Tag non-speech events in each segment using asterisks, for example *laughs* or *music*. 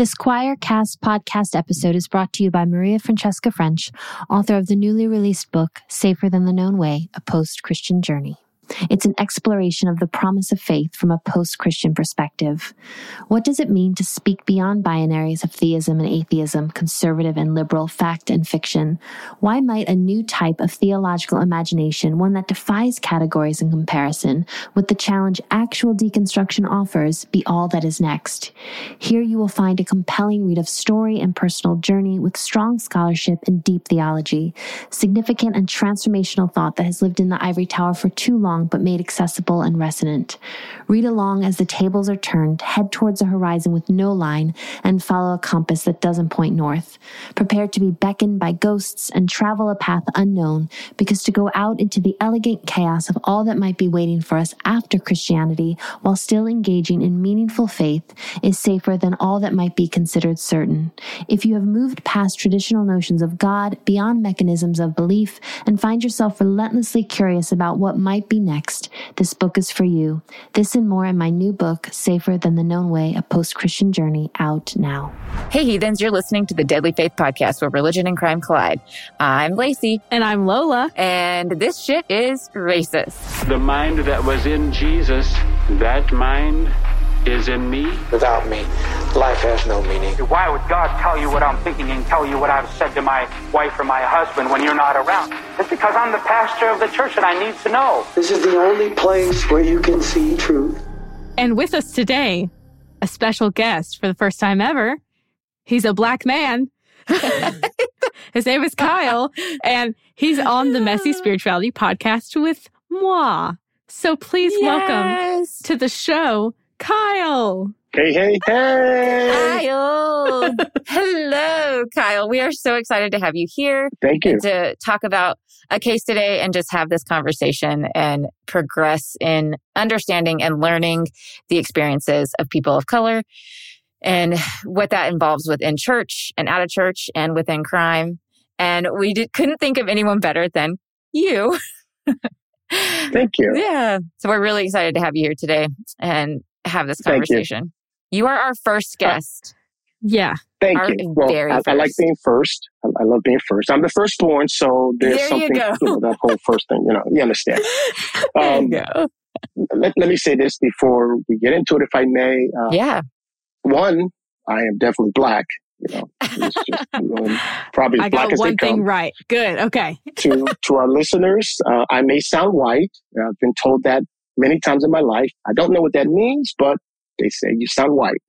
This Choir Cast podcast episode is brought to you by Maria Francesca French, author of the newly released book, Safer Than the Known Way A Post Christian Journey. It's an exploration of the promise of faith from a post Christian perspective. What does it mean to speak beyond binaries of theism and atheism, conservative and liberal, fact and fiction? Why might a new type of theological imagination, one that defies categories and comparison, with the challenge actual deconstruction offers, be all that is next? Here you will find a compelling read of story and personal journey with strong scholarship and deep theology, significant and transformational thought that has lived in the ivory tower for too long long but made accessible and resonant. Read along as the tables are turned, head towards a horizon with no line, and follow a compass that doesn't point north. Prepare to be beckoned by ghosts and travel a path unknown, because to go out into the elegant chaos of all that might be waiting for us after Christianity while still engaging in meaningful faith is safer than all that might be considered certain. If you have moved past traditional notions of God, beyond mechanisms of belief, and find yourself relentlessly curious about what might be next, this book is for you. This and more in my new book, Safer Than the Known Way, A Post Christian Journey, out now. Hey, heathens, you're listening to the Deadly Faith Podcast where religion and crime collide. I'm Lacey. And I'm Lola. And this shit is racist. The mind that was in Jesus, that mind is in me. Without me, life has no meaning. Why would God tell you what I'm thinking and tell you what I've said to my wife or my husband when you're not around? It's because I'm the pastor of the church and I need to know. This is the only place where you can see truth. And with us today, a special guest for the first time ever. He's a black man. *laughs* His name is Kyle, and he's on the Messy Spirituality podcast with moi. So please Yes. welcome to the show, Kyle. Hey, hey, hey! Kyle. *laughs* Hello, Kyle. We are so excited to have you here Thank you. to talk about a case today and just have this conversation and progress in understanding and learning the experiences of people of color and what that involves within church and out of church and within crime. And we did, couldn't think of anyone better than you. Thank you. *laughs* Yeah. So we're really excited to have you here today and have this Thank you. conversation. You. are our first guest. Yeah. Thank Our you. Well, very I, I like being first. I, I love being first. I'm the firstborn, so there's There you something, go. know, that whole first thing, you know, you understand. *laughs* There Um, you go. let, let me say this before we get into it, if I may. Uh, Yeah. One, I am definitely black. You know, just, *laughs* you know, probably I black got as they one thing come. right. Good. Okay. to *laughs* to our listeners, uh, I may sound white. I've been told that many times in my life. I don't know what that means, but they say you sound white.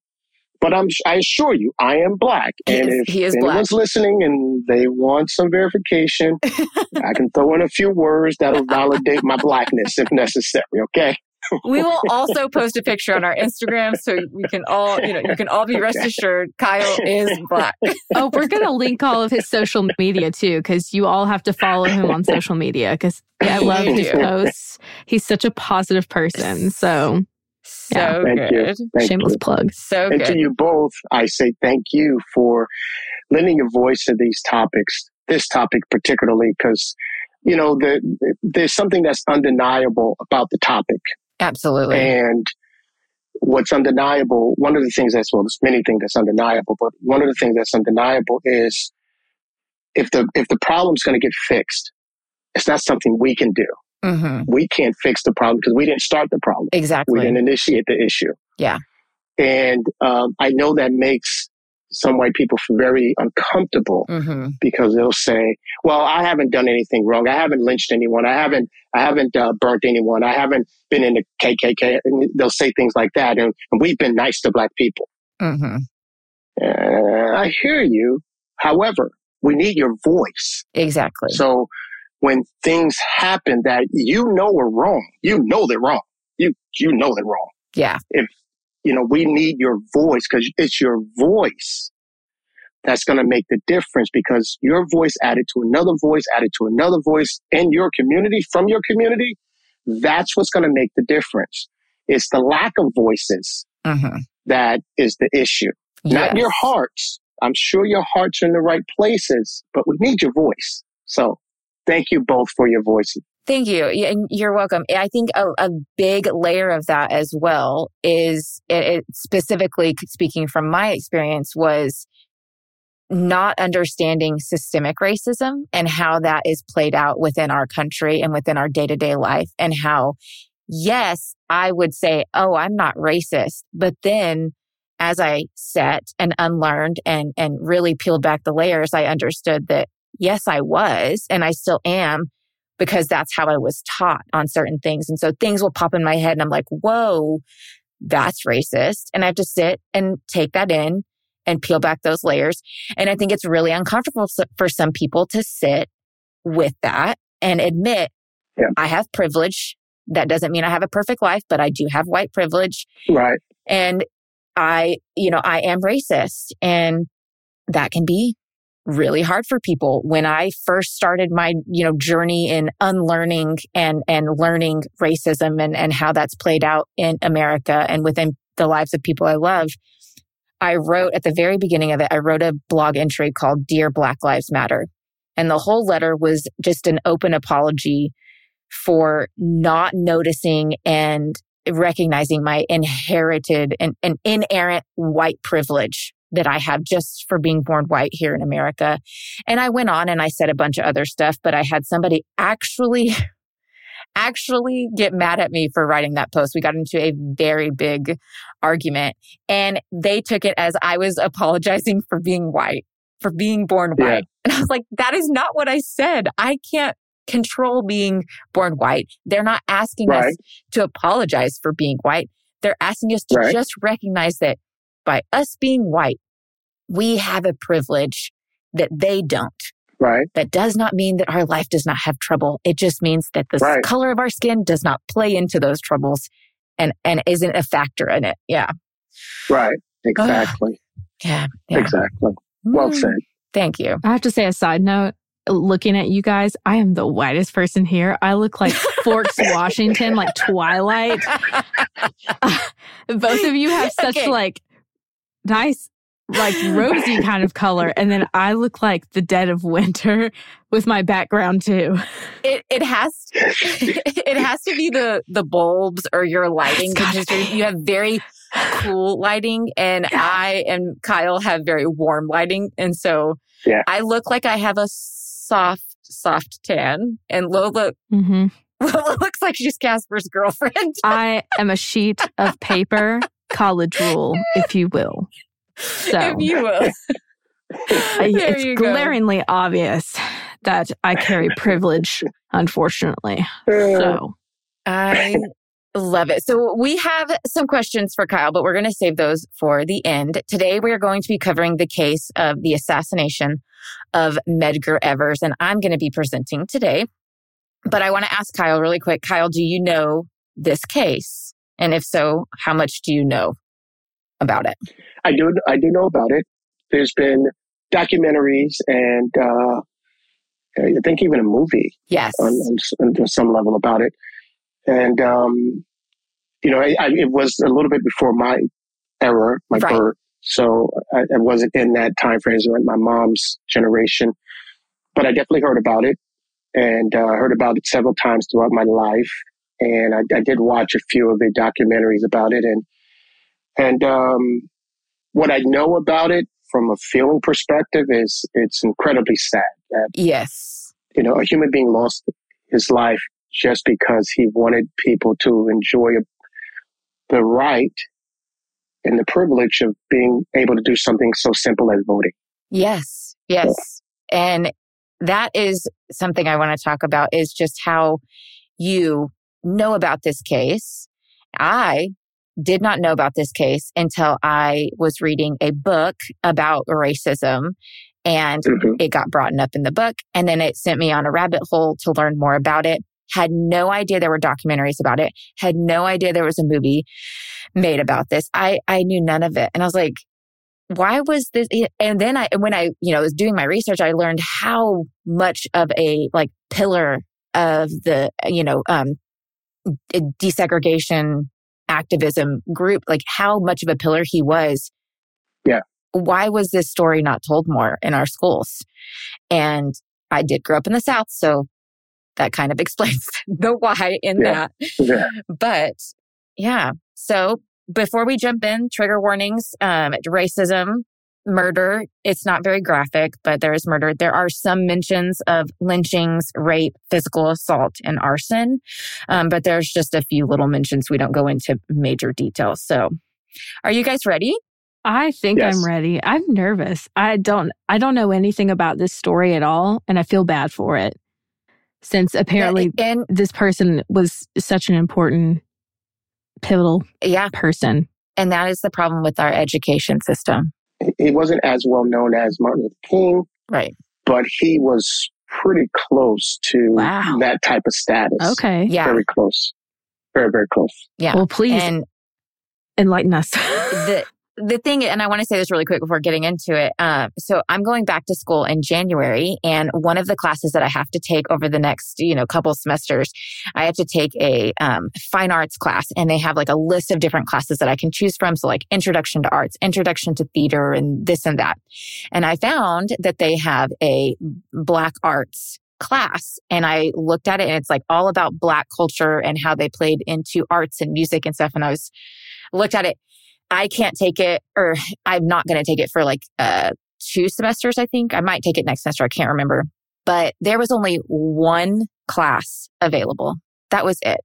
But I'm I assure you, I am black. He and is- if he is anyone's listening and they want some verification, *laughs* I can throw in a few words that'll validate my blackness if necessary. Okay. We will also post a picture on our Instagram so we can all, you know, you can all be rest assured Kyle is black. *laughs* Oh, we're going to link all of his social media too, because you all have to follow him on social media. Because I love his posts. He's such a positive person. So, So Yeah. Thank good. you. Thank shameless you. plug. So And to you both, I say thank you for lending your voice to these topics, this topic particularly, because, you know, the, there's something that's undeniable about the topic. Absolutely. And what's undeniable, one of the things that's, well, there's many things that's undeniable, but one of the things that's undeniable is if the, if the problem's going to get fixed, it's not something we can do. hmm We can't fix the problem because we didn't start the problem. Exactly. We didn't initiate the issue. Yeah. And um, I know that makes some white people feel very uncomfortable hmm because they'll say, "Well, I haven't done anything wrong. I haven't lynched anyone. I haven't, I haven't uh, burnt anyone. I haven't been in the KKK." And they'll say things like that, and, and we've been nice to black people. hmm Uh, I hear you. However, we need your voice. Exactly. So when things happen that you know are wrong, you know they're wrong. You you know they're wrong. yeah. You know, we need your voice because it's your voice that's going to make the difference because your voice added to another voice, added to another voice in your community, from your community, that's what's going to make the difference. It's the lack of voices hmm that is the issue, not your hearts. I'm sure your hearts are in the right places, but we need your voice. So thank you both for your voices. Thank you. And you're welcome. I think a, a big layer of that as well is it, specifically speaking from my experience was not understanding systemic racism and how that is played out within our country and within our day to day life and how, yes, I would say, Oh, I'm not racist. But then as I set and unlearned and, and really peeled back the layers, I understood that yes, I was and I still am because that's how I was taught on certain things. And so things will pop in my head and I'm like, whoa, that's racist. And I have to sit and take that in and peel back those layers. And I think it's really uncomfortable for some people to sit with that and admit yeah. I have privilege. That doesn't mean I have a perfect life, but I do have white privilege. Right. And I, you know, I am racist and that can be really hard for people. When I first started my, you know, journey in unlearning and, and learning racism and, and how that's played out in America and within the lives of people I love, I wrote at the very beginning of it, I wrote a blog entry called Dear Black Lives Matter. And the whole letter was just an open apology for not noticing and recognizing my inherited and, and inerrant white privilege that I have just for being born white here in America. And I went on and I said a bunch of other stuff, but I had somebody actually *laughs* actually get mad at me for writing that post. We got into a very big argument and they took it as I was apologizing for being white, for being born white. Yeah. And I was like, that is not what I said. I can't control being born white. They're not asking right. us to apologize for being white. They're asking us to right. just recognize that by us being white, we have a privilege that they don't. Right. That does not mean that our life does not have trouble. It just means that the right. color of our skin does not play into those troubles and, and isn't a factor in it. Yeah. Right. Exactly. yeah, yeah. Exactly. Well mm. said. Thank you. I have to say a side note. Looking at you guys, I am the whitest person here. I look like *laughs* Forks, Washington, like Twilight. Uh, *laughs* *laughs* both of you have such okay. like nice like rosy *laughs* kind of color and then i look like the dead of winter with my background too it it has to, *laughs* it has to be the the bulbs or your lighting because you have very cool lighting and yeah. i and kyle have very warm lighting and so yeah. i look like i have a soft soft tan and lola mm-hmm. *laughs* Lola looks like she's Casper's girlfriend. I am a sheet of paper, college rule, if you will. So, if you will. *laughs* it's you glaringly go. obvious that I carry privilege, unfortunately. So I love it. So we have some questions for Kyle, but we're going to save those for the end. Today we are going to be covering the case of the assassination of Medgar Evers, and I'm going to be presenting today. But I want to ask Kyle really quick. Kyle, do you know this case? And if so, how much do you know about it? I do. I do know about it. There's been documentaries and uh, I think even a movie. Yes, on, on, on some level about it. And um, you know, I, I, it was a little bit before my era, my right. birth. So I, I, wasn't in that time frame. It was my mom's generation, but I definitely heard about it and uh, heard about it several times throughout my life. And I, I, did watch a few of the documentaries about it, and and um, what I know about it from a feeling perspective is it's incredibly sad. That, yes. You know, a human being lost his life just because he wanted people to enjoy the right and the privilege of being able to do something so simple as voting. Yes. Yes. Yeah. And that is something I want to talk about is just how you know about this case. I did not know about this case until I was reading a book about racism and mm-hmm. it got brought up in the book. And then it sent me on a rabbit hole to learn more about it. Had no idea there were documentaries about it. Had no idea there was a movie made about this. I, I knew none of it. And I was like, why was this? And then I, when I, you know, was doing my research, I learned how much of a like pillar of the, you know, um, desegregation activism group, like how much of a pillar he was. Yeah. Why was this story not told more in our schools? And I did grow up in the South, so that kind of *laughs* explains the why in Yeah. that. Yeah. But yeah. So before we jump in, trigger warnings, um, racism, murder. It's not very graphic, but there is murder. There are some mentions of lynchings, rape, physical assault, and arson. Um, but there's just a few little mentions. We don't go into major details. So are you guys ready? I think Yes. I'm ready. I'm nervous. I don't I don't know anything about this story at all and I feel bad for it. Since apparently and this person was such an important pivotal yeah, person. and that is the problem with our education system. He- He wasn't as well known as Martin Luther King, Right. but he was pretty close to Wow. that type of status. Okay. Yeah. Very close. Very, very close. Yeah. Well, please and enlighten us. *laughs* the the thing, and I want to say this really quick before getting into it. Um, so I'm going back to school in January, and one of the classes that I have to take over the next, you know, couple semesters, I have to take a um, fine arts class, and they have like a list of different classes that I can choose from. So like introduction to arts, introduction to theater, and this and that. And I found that they have a black arts class and I looked at it and it's like all about black culture and how they played into arts and music and stuff. And I was looked at it. I can't take it or I'm not going to take it for like uh two semesters, I think. I might take it next semester. I can't remember. But there was only one class available. That was it.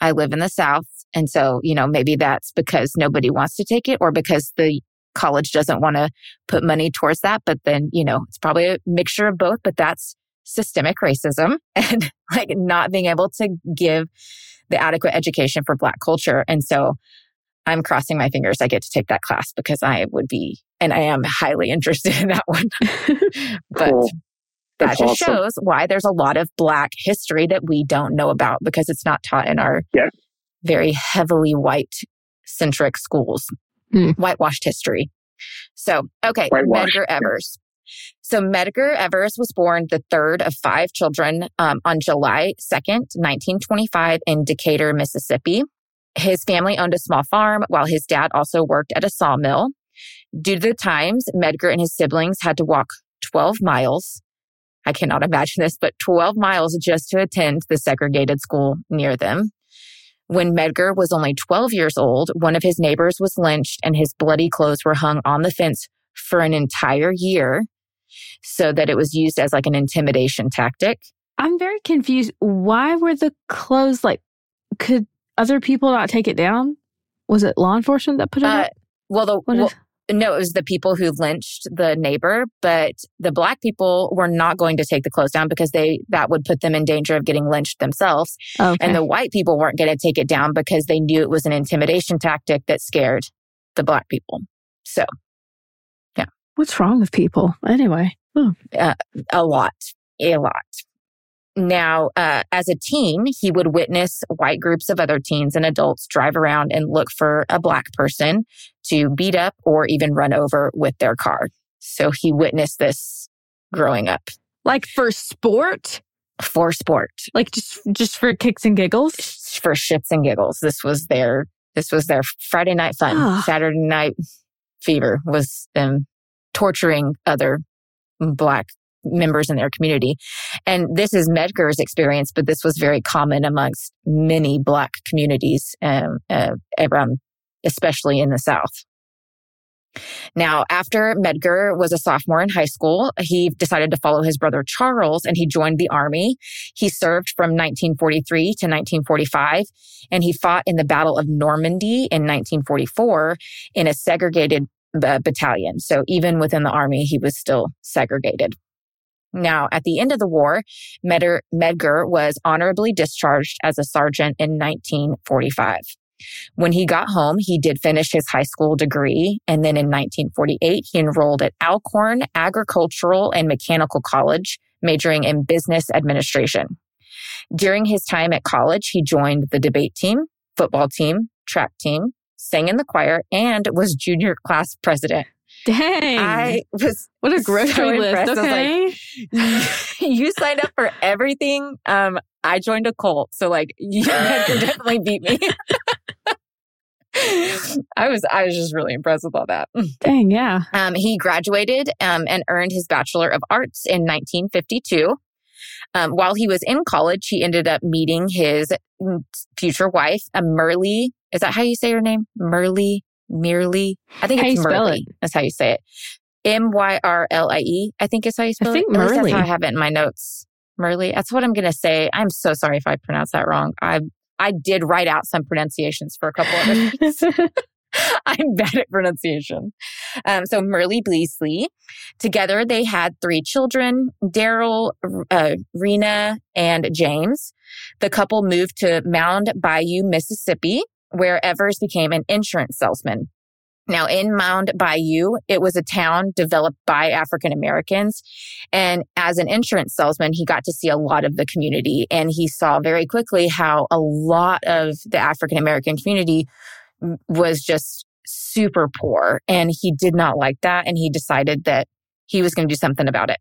I live in the South. And so, you know, maybe that's because nobody wants to take it or because the college doesn't want to put money towards that. But then, you know, it's probably a mixture of both, but that's systemic racism *laughs* and like not being able to give the adequate education for Black culture. And so I'm crossing my fingers I get to take that class because I would be, and I am highly *laughs* interested in that one. *laughs* but Cool. that That's just awesome. shows why there's a lot of Black history that we don't know about because it's not taught in our Yeah. very heavily white centric schools, Hmm. whitewashed history. So, okay, Medgar Evers. So Medgar Evers was born the third of five children um, on July 2nd, 1925 in Decatur, Mississippi. His family owned a small farm while his dad also worked at a sawmill. Due to the times, Medgar and his siblings had to walk 12 miles. I cannot imagine this, but 12 miles just to attend the segregated school near them. When Medgar was only 12 years old, one of his neighbors was lynched and his bloody clothes were hung on the fence for an entire year so that it was used as like an intimidation tactic. I'm very confused. Why were the clothes like could other people not take it down? Was it law enforcement that put it Uh, up? well, the well, no, it was the people who lynched the neighbor, but the black people were not going to take the clothes down because they that would put them in danger of getting lynched themselves. okay. And the white people weren't going to take it down because they knew it was an intimidation tactic that scared the black people. So yeah. What's wrong with people? Anyway. Oh. a lot, a lot. Now, uh, as a teen, he would witness white groups of other teens and adults drive around and look for a black person to beat up or even run over with their car. So he witnessed this growing up Like for sport? for sport, Like just just for kicks and giggles? for shits and giggles. This was their, this was their Friday night fun. Ah. Saturday night fever was them torturing other black members in their community. And this is Medgar's experience, but this was very common amongst many black communities um, uh, around, especially in the South. Now, after Medgar was a sophomore in high school, he decided to follow his brother Charles and he joined the army. He served from 1943 to 1945 and he fought in the Battle of Normandy in 1944 in a segregated uh, battalion. So even within the army, he was still segregated. Now, at the end of the war, Medgar, was honorably discharged as a sergeant in 1945. When he got home, he did finish his high school degree. And then in 1948, he enrolled at Alcorn Agricultural and Mechanical College, majoring in business administration. During his time at college, he joined the debate team, football team, track team, sang in the choir, and was junior class president. Dang. I was what a *laughs* so grocery list. impressed. I was like, Okay. *laughs* you signed up for everything. Um, I joined a cult, so like *laughs* you could definitely beat me. I was I was just really impressed with all that. Dang, yeah. Um, he graduated um, and earned his Bachelor of Arts in 1952. Um, while he was in college, he ended up meeting his future wife, a Myrlie. Is that how you say her name? Myrlie? Myrlie? I think How it's Myrlie. it? That's how you say it. M Y R L I E. I think is how you spell think it. At least that's how I have it in my notes. Myrlie. That's what I'm going to say. I'm so sorry if I pronounce that wrong. I I did write out some pronunciations for a couple of *laughs* these. *laughs* I'm bad at pronunciation. Um, so Myrlie Beasley. Together, they had three children: Darrell, uh, Reena, and James. The couple moved to Mound Bayou, Mississippi, where Evers became an insurance salesman. Now, in Mound Bayou, it was a town developed by African Americans. And as an insurance salesman, he got to see a lot of the community. And he saw very quickly how a lot of the African American community was just super poor. And he did not like that. And he decided that he was going to do something about it.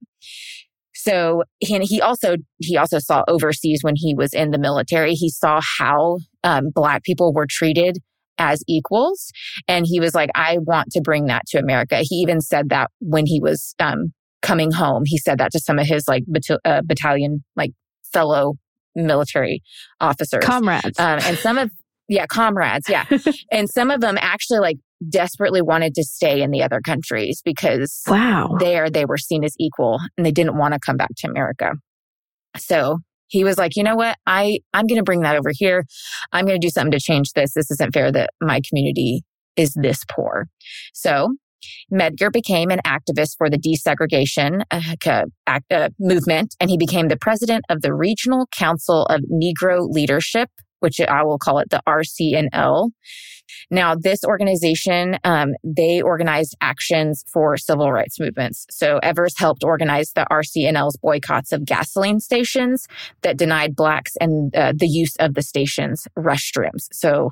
So, and he also, he also saw overseas when he was in the military, he saw how um, Black people were treated as equals. And he was like, I want to bring that to America. He even said that when he was um, coming home. He said that to some of his like bat- uh, battalion, like fellow military officers. Comrades. Um, and some of, yeah, comrades. Yeah. *laughs* and some of them actually like desperately wanted to stay in the other countries because wow. there they were seen as equal and they didn't want to come back to America. So he was like, you know what? I, I'm going to bring that over here. I'm going to do something to change this. This isn't fair that my community is this poor. So Medgar became an activist for the desegregation uh, act, uh, movement, and he became the president of the Regional Council of Negro Leadership, which I will call it the RCNL. Now, this organization, um, they organized actions for civil rights movements. So Evers helped organize the RCNL's boycotts of gasoline stations that denied blacks and uh, the use of the station's restrooms. So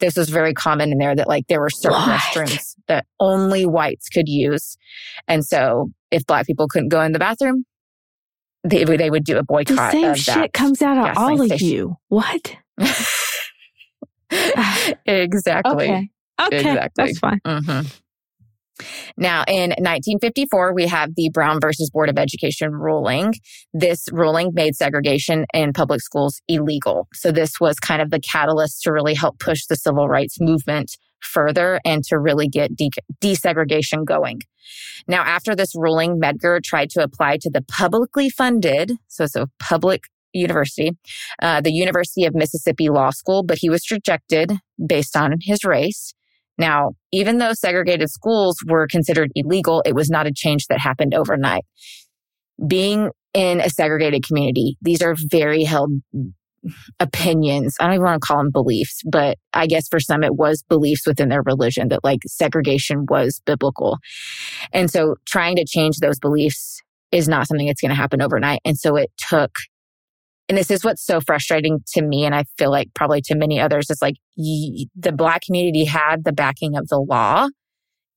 this was very common in there that like there were certain What? restrooms that only whites could use. And so if black people couldn't go in the bathroom, they, would- they would do a the boycott same of shit comes out of all of station. you. What? *laughs* exactly. Okay. Okay. Exactly. That's fine. hmm Now, in 1954, we have the Brown versus Board of Education ruling. This ruling made segregation in public schools illegal. So this was kind of the catalyst to really help push the civil rights movement further and to really get de- desegregation going. Now, after this ruling, Medgar tried to apply to the publicly funded, so it's so public university, uh, the University of Mississippi Law School, but he was rejected based on his race. Now, even though segregated schools were considered illegal, it was not a change that happened overnight. Being in a segregated community, these are very held opinions. I don't even want to call them beliefs, but I guess for some it was beliefs within their religion that like segregation was biblical. And so trying to change those beliefs is not something that's going to happen overnight. And so it took and this is what's so frustrating to me and i feel like probably to many others is like y- the black community had the backing of the law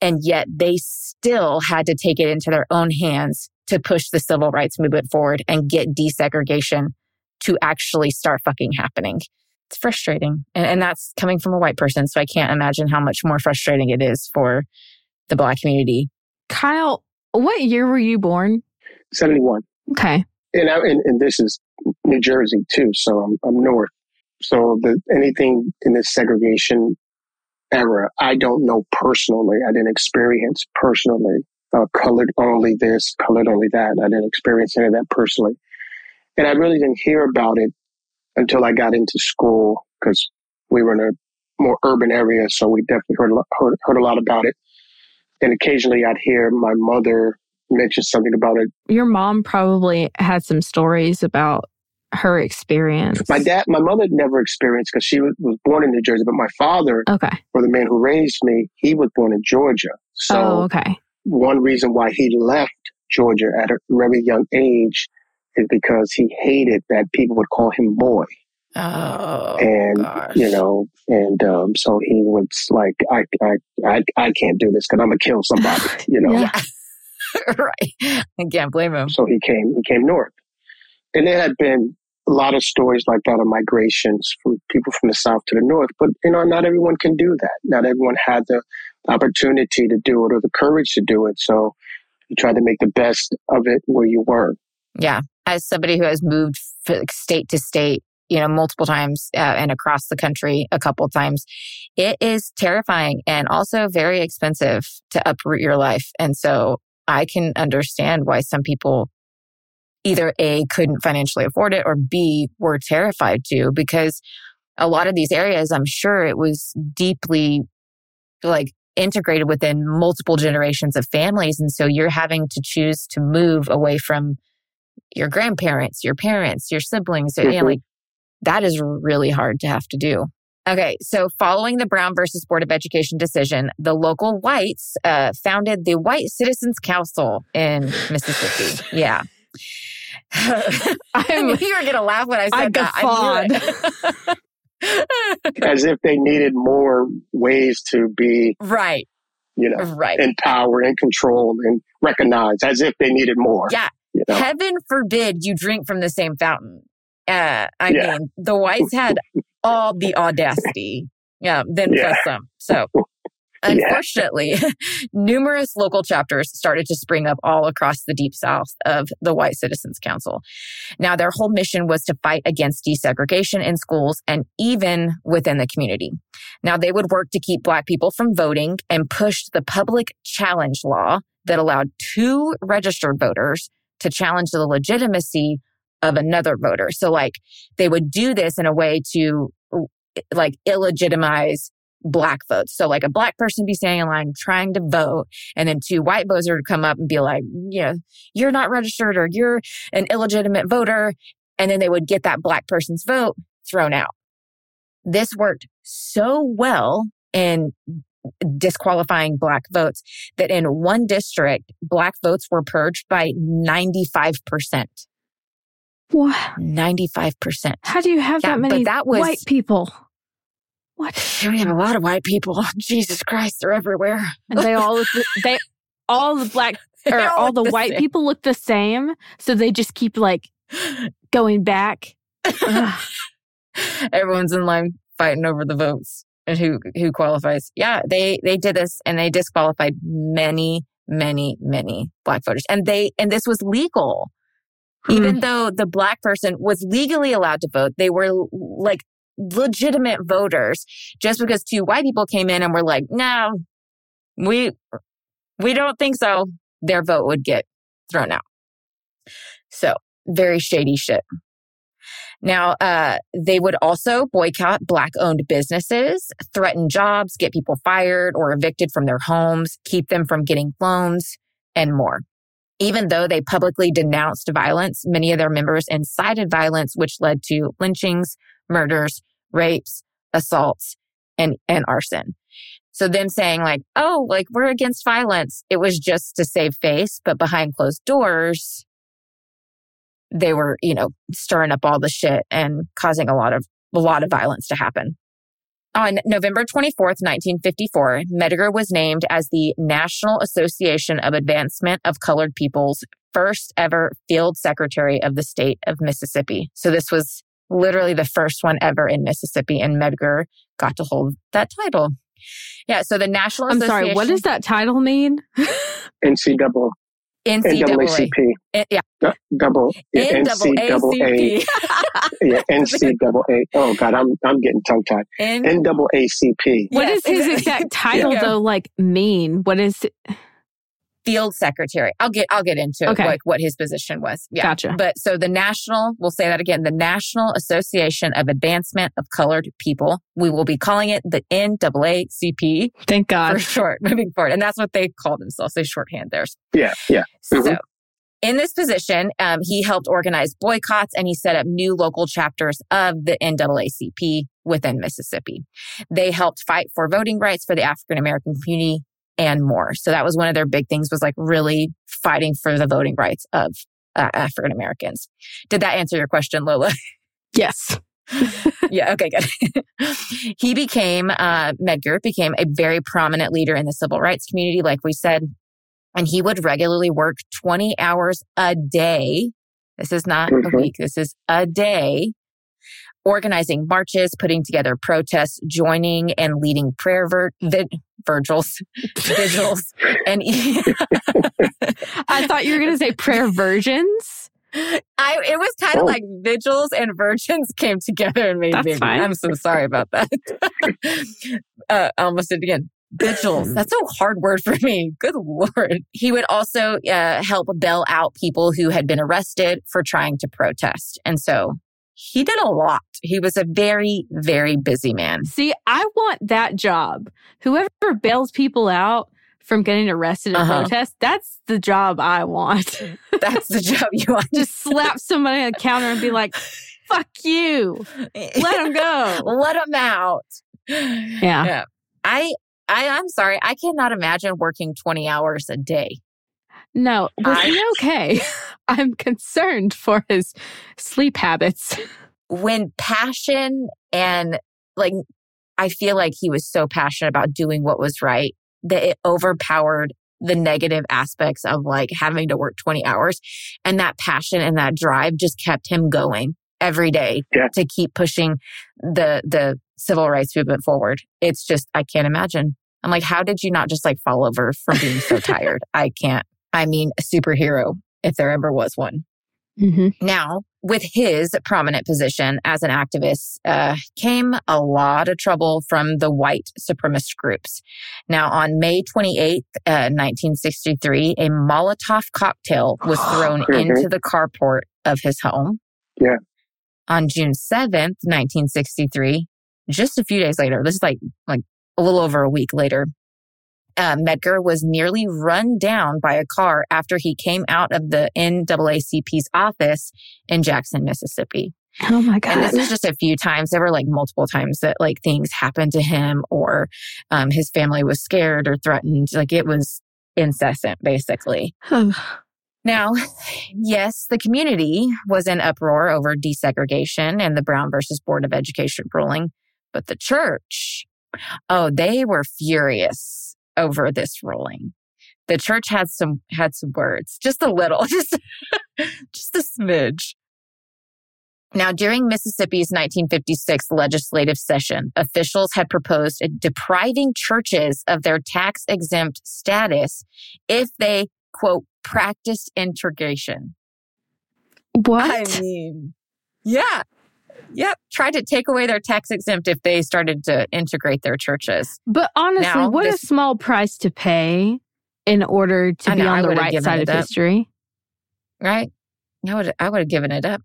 and yet they still had to take it into their own hands to push the civil rights movement forward and get desegregation to actually start fucking happening it's frustrating and, and that's coming from a white person so i can't imagine how much more frustrating it is for the black community Kyle, what year were you born? 71. Okay. And, I, and, and this is New Jersey too, so I'm, I'm north. So the, anything in this segregation era, I don't know personally. I didn't experience personally. Uh, colored only this, colored only that. I didn't experience any of that personally. And I really didn't hear about it until I got into school because we were in a more urban area. So we definitely heard heard, heard a lot about it. And occasionally I'd hear my mother mention something about it. Your mom probably had some stories about her experience. My dad, my mother never experienced because she was, was born in New Jersey, but my father, Okay. or the man who raised me, he was born in Georgia. So oh, okay. one reason why he left Georgia at a very young age is because he hated that people would call him boy. oh and gosh. you know, and um, so he was like, I, I, I, I can't do this because I'm gonna kill somebody, *laughs* you know. Yeah. *laughs* right i can't blame him So he came, he came north, and there had been a lot of stories like that of migrations from people from the south to the north. But you know, not everyone can do that. Not everyone had the opportunity to do it or the courage to do it. So you tried to make the best of it where you were. Yeah, as somebody who has moved state to state, you know, multiple times uh, and across the country a couple times, it is terrifying and also very expensive to uproot your life. And so I can understand why some people either A, couldn't financially afford it or B, were terrified to because a lot of these areas, I'm sure it was deeply like integrated within multiple generations of families. And so you're having to choose to move away from your grandparents, your parents, your siblings. Mm-hmm. And like that is really hard to have to do. Okay, so following the Brown versus Board of Education decision, the local whites uh, founded the White Citizens Council in Mississippi. *laughs* Yeah. I knew *laughs* you were going to laugh when I said I that. *laughs* As if they needed more ways to be right, you know, right, empowered and controlled and recognized. As if they needed more. Yeah. You know? Heaven forbid you drink from the same fountain. Uh, I yeah. mean, the whites had all the audacity. Yeah, then yeah. plus some. So *laughs* Unfortunately, yeah. *laughs* numerous local chapters started to spring up all across the deep south of the White Citizens Council. Now, their whole mission was to fight against desegregation in schools and even within the community. Now, they would work to keep Black people from voting and pushed the public challenge law that allowed two registered voters to challenge the legitimacy of another voter. So, like, they would do this in a way to like illegitimize black votes. So like a black person be standing in line trying to vote and then two white voters would come up and be like, you know, you're not registered or you're an illegitimate voter. And then they would get that black person's vote thrown out. This worked so well in disqualifying black votes that in one district, black votes were purged by 95%. What? 95%. How do you have yeah, that many that was, white people? What? We have a lot of white people. *laughs* Jesus Christ, they're everywhere. And they all look, *laughs* they, all the black, or all, all the, the white same. people look the same. So they just keep like going back. *laughs* Everyone's in line fighting over the votes and who, who qualifies. Yeah, they, they did this and they disqualified many, many, many black voters. And they, and this was legal. Hmm. Even though the black person was legally allowed to vote, they were like legitimate voters just because two white people came in and were like, no, we, we don't think so. Their vote would get thrown out. So very shady shit. Now, uh, they would also boycott black owned businesses, threaten jobs, get people fired or evicted from their homes, keep them from getting loans and more. Even though they publicly denounced violence, many of their members incited violence, which led to lynchings, murders, rapes, assaults, and, and arson. So them saying like, oh, like we're against violence. It was just to save face, but behind closed doors, they were, you know, stirring up all the shit and causing a lot of, a lot of violence to happen. On November 24th, 1954, Medgar was named as the National Association of Advancement of Colored People's first ever field secretary of the state of Mississippi. So this was literally the first one ever in Mississippi, and Medgar got to hold that title. Yeah, so the National I'm sorry, what does that title mean? NCAA. NCAA. Eh, yeah. double. Yeah, NCAA. *laughs* yeah, NCAA. Oh God, I'm I'm getting tongue tied. NAACP. What does his exact title yeah. though like mean? What is it? Field secretary. I'll get I'll get into okay. like what his position was. Yeah. Gotcha. But so the national, we'll say that again, the National Association of Advancement of Colored People. We will be calling it the NAACP. Thank God. For short, *laughs* moving forward. And that's what they call themselves. They shorthand theirs. Yeah. Yeah. Mm-hmm. So in this position, um, he helped organize boycotts and he set up new local chapters of the NAACP within Mississippi. They helped fight for voting rights for the African American community and more. So that was one of their big things was like really fighting for the voting rights of uh, African Americans. Did that answer your question, Lola? *laughs* Yes. *laughs* yeah. Okay. Good. *laughs* he became, uh, Medgar became a very prominent leader in the civil rights community, like we said, and he would regularly work 20 hours a day. This is not mm-hmm. a week. This is a day organizing marches, putting together protests, joining and leading prayer ver- Virgils, *laughs* vigils, and *laughs* I thought you were going to say prayer virgins. I it was kind of Oh. like vigils and virgins came together and made That's baby. fine. I'm so sorry about that. *laughs* uh, I almost did it again. Vigils. That's a hard word for me. Good lord. He would also uh, help bail out people who had been arrested for trying to protest, and so he did a lot. He was a very very busy man. See, I want that job. Whoever bails people out from getting arrested at Uh-huh. protest, that's the job I want. *laughs* That's the job you want. Just slap somebody on the counter and be like, fuck you. Let him go. *laughs* Let him out. Yeah. Yeah. I I I'm sorry. I cannot imagine working 20 hours a day. No, was I- he okay? *laughs* I'm concerned for his sleep habits. When passion and like I feel like he was so passionate about doing what was right that it overpowered the negative aspects of like having to work 20 hours and that passion and that drive just kept him going every day Yeah. to keep pushing the the civil rights movement forward. It's just I can't imagine. I'm like how did you not just like fall over from being so *laughs* tired? I can't. I mean a superhero if there ever was one. Mm-hmm. Now, with his prominent position as an activist, uh, came a lot of trouble from the white supremacist groups. Now, on May 28th, uh, 1963, a Molotov cocktail was *gasps* thrown into the carport of his home. Yeah. On June 7th, 1963, just a few days later, this is like, like a little over a week later, uh, Medgar was nearly run down by a car after he came out of the NAACP's office in Jackson, Mississippi. Oh my God. And this is just a few times. There were like multiple times that like things happened to him or um, his family was scared or threatened. Like it was incessant, basically. *sighs* Now, yes, the community was in uproar over desegregation and the Brown versus Board of Education ruling, but the church, oh, they were furious over this ruling. The church had some had some words, just a little, *laughs* just just a smidge. Now, during Mississippi's 1956 legislative session, officials had proposed depriving churches of their tax exempt status if they, quote, practiced integration. what? I mean, yeah. Yep. Tried to take away their tax exempt if they started to integrate their churches. but honestly, Now, what this- a small price to pay in order to I be know, on the right side of up. history. right? I would I would have given it up.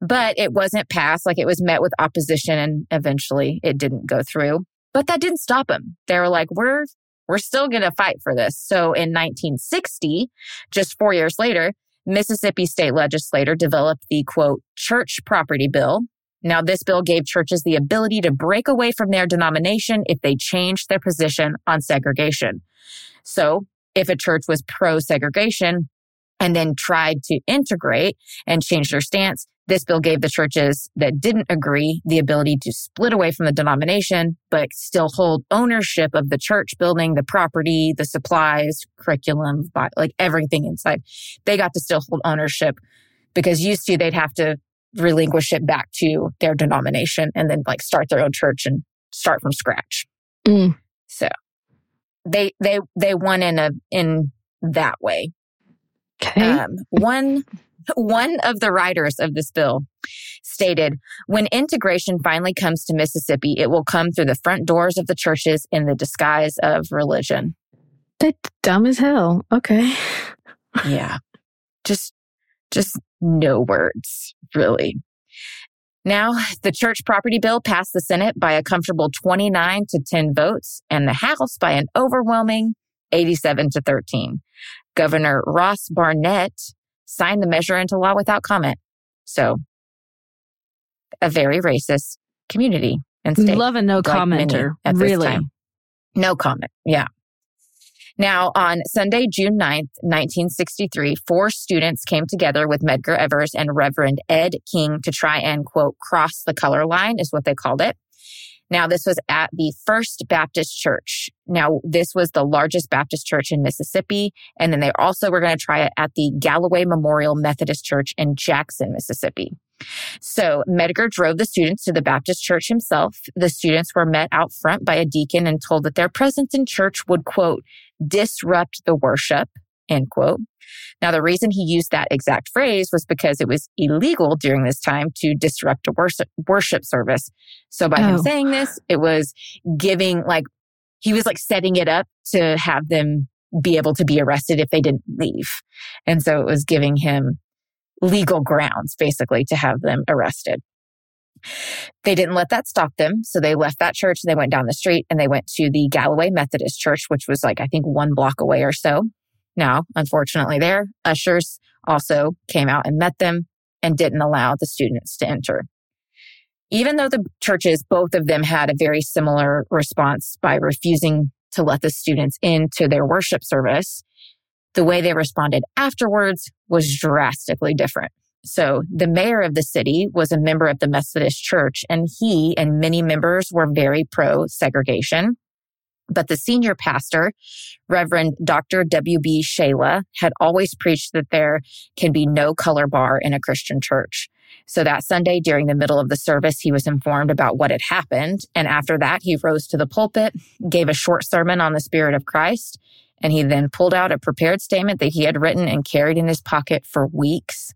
But it wasn't passed. Like it was met with opposition and eventually it didn't go through. But that didn't stop them. They were like, we're we're still gonna fight for this. So in 1960, just four years later, Mississippi state legislator developed the quote church property bill. Now, this bill gave churches the ability to break away from their denomination if they changed their position on segregation. So if a church was pro segregation, and then tried to integrate and change their stance. This bill gave the churches that didn't agree the ability to split away from the denomination, but still hold ownership of the church building, the property, the supplies, curriculum, like everything inside. They got to still hold ownership because used to they'd have to relinquish it back to their denomination and then like start their own church and start from scratch. Mm. So they they they won in a in that way. Okay. Um, one one of the writers of this bill stated, "When integration finally comes to Mississippi, it will come through the front doors of the churches in the disguise of religion." That's dumb as hell. Okay. Yeah, just just no words, really. Now, the church property bill passed the Senate by a comfortable 29 to 10 votes and the House by an overwhelming 87 to 13. Governor Ross Barnett signed the measure into law without comment. So, a very racist community and state. love a no like commenter. at this Really. time. No comment. Yeah. Now, on Sunday, June 9th, 1963, four students came together with Medgar Evers and Reverend Ed King to try and, quote, cross the color line, is what they called it. Now, this was at the First Baptist Church. Now, this was the largest Baptist church in Mississippi. And then they also were going to try it at the Galloway Memorial Methodist Church in Jackson, Mississippi. So Medgar drove the students to the Baptist church himself. The students were met out front by a deacon and told that their presence in church would, quote, disrupt the worship end quote. Now, the reason he used that exact phrase was because it was illegal during this time to disrupt a worship, worship service. So by Oh. him saying this, it was giving like, he was like setting it up to have them be able to be arrested if they didn't leave. And so it was giving him legal grounds basically to have them arrested. They didn't let that stop them. So they left that church and they went down the street and they went to the Galloway Methodist Church, which was like, I think one block away or so. Now, unfortunately, there, ushers also came out and met them and didn't allow the students to enter. Even though the churches, both of them had a very similar response by refusing to let the students into their worship service, the way they responded afterwards was drastically different. So the mayor of the city was a member of the Methodist Church and he and many members were very pro segregation. But the senior pastor, Reverend Dr. W.B. Selah, had always preached that there can be no color bar in a Christian church. So that Sunday during the middle of the service, he was informed about what had happened. And after that, he rose to the pulpit, gave a short sermon on the Spirit of Christ, and he then pulled out a prepared statement that he had written and carried in his pocket for weeks,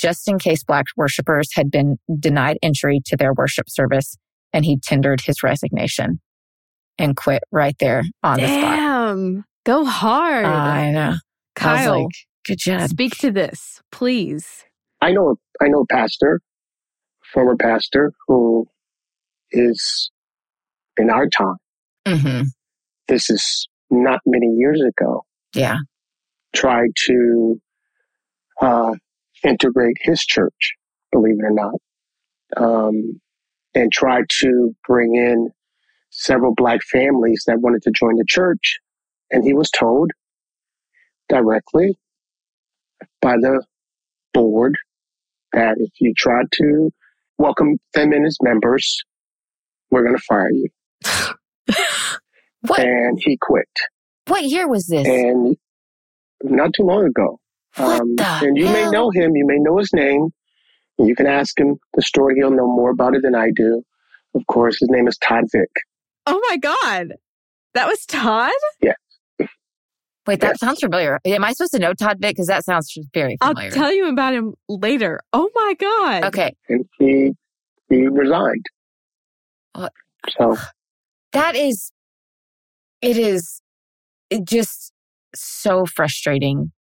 just in case Black worshipers had been denied entry to their worship service. And he tendered his resignation and quit right there on the spot. Damn. Go hard. I know. I was Kyle, like, good job. speak to this, please. I know I know a pastor, former pastor, who is in our time. hmm This is not many years ago. Yeah. Tried to uh, integrate his church, believe it or not, um, and tried to bring in several black families that wanted to join the church, and he was told directly by the board that if you try to welcome them in as members, we're going to fire you. *laughs* What And he quit. what year was this? And not too long ago. What Um, and you may know him, you may know his name. You can ask him the story. He'll know more about it than I do. Of course, his name is Todd Vick. Oh my God. That was Todd? Yeah. Wait, that Yes. sounds familiar. Am I supposed to know Todd Vick? Because that sounds very familiar. I'll tell you about him later. Oh my God. okay, And he he resigned. What? So that is, it is, it just so frustrating.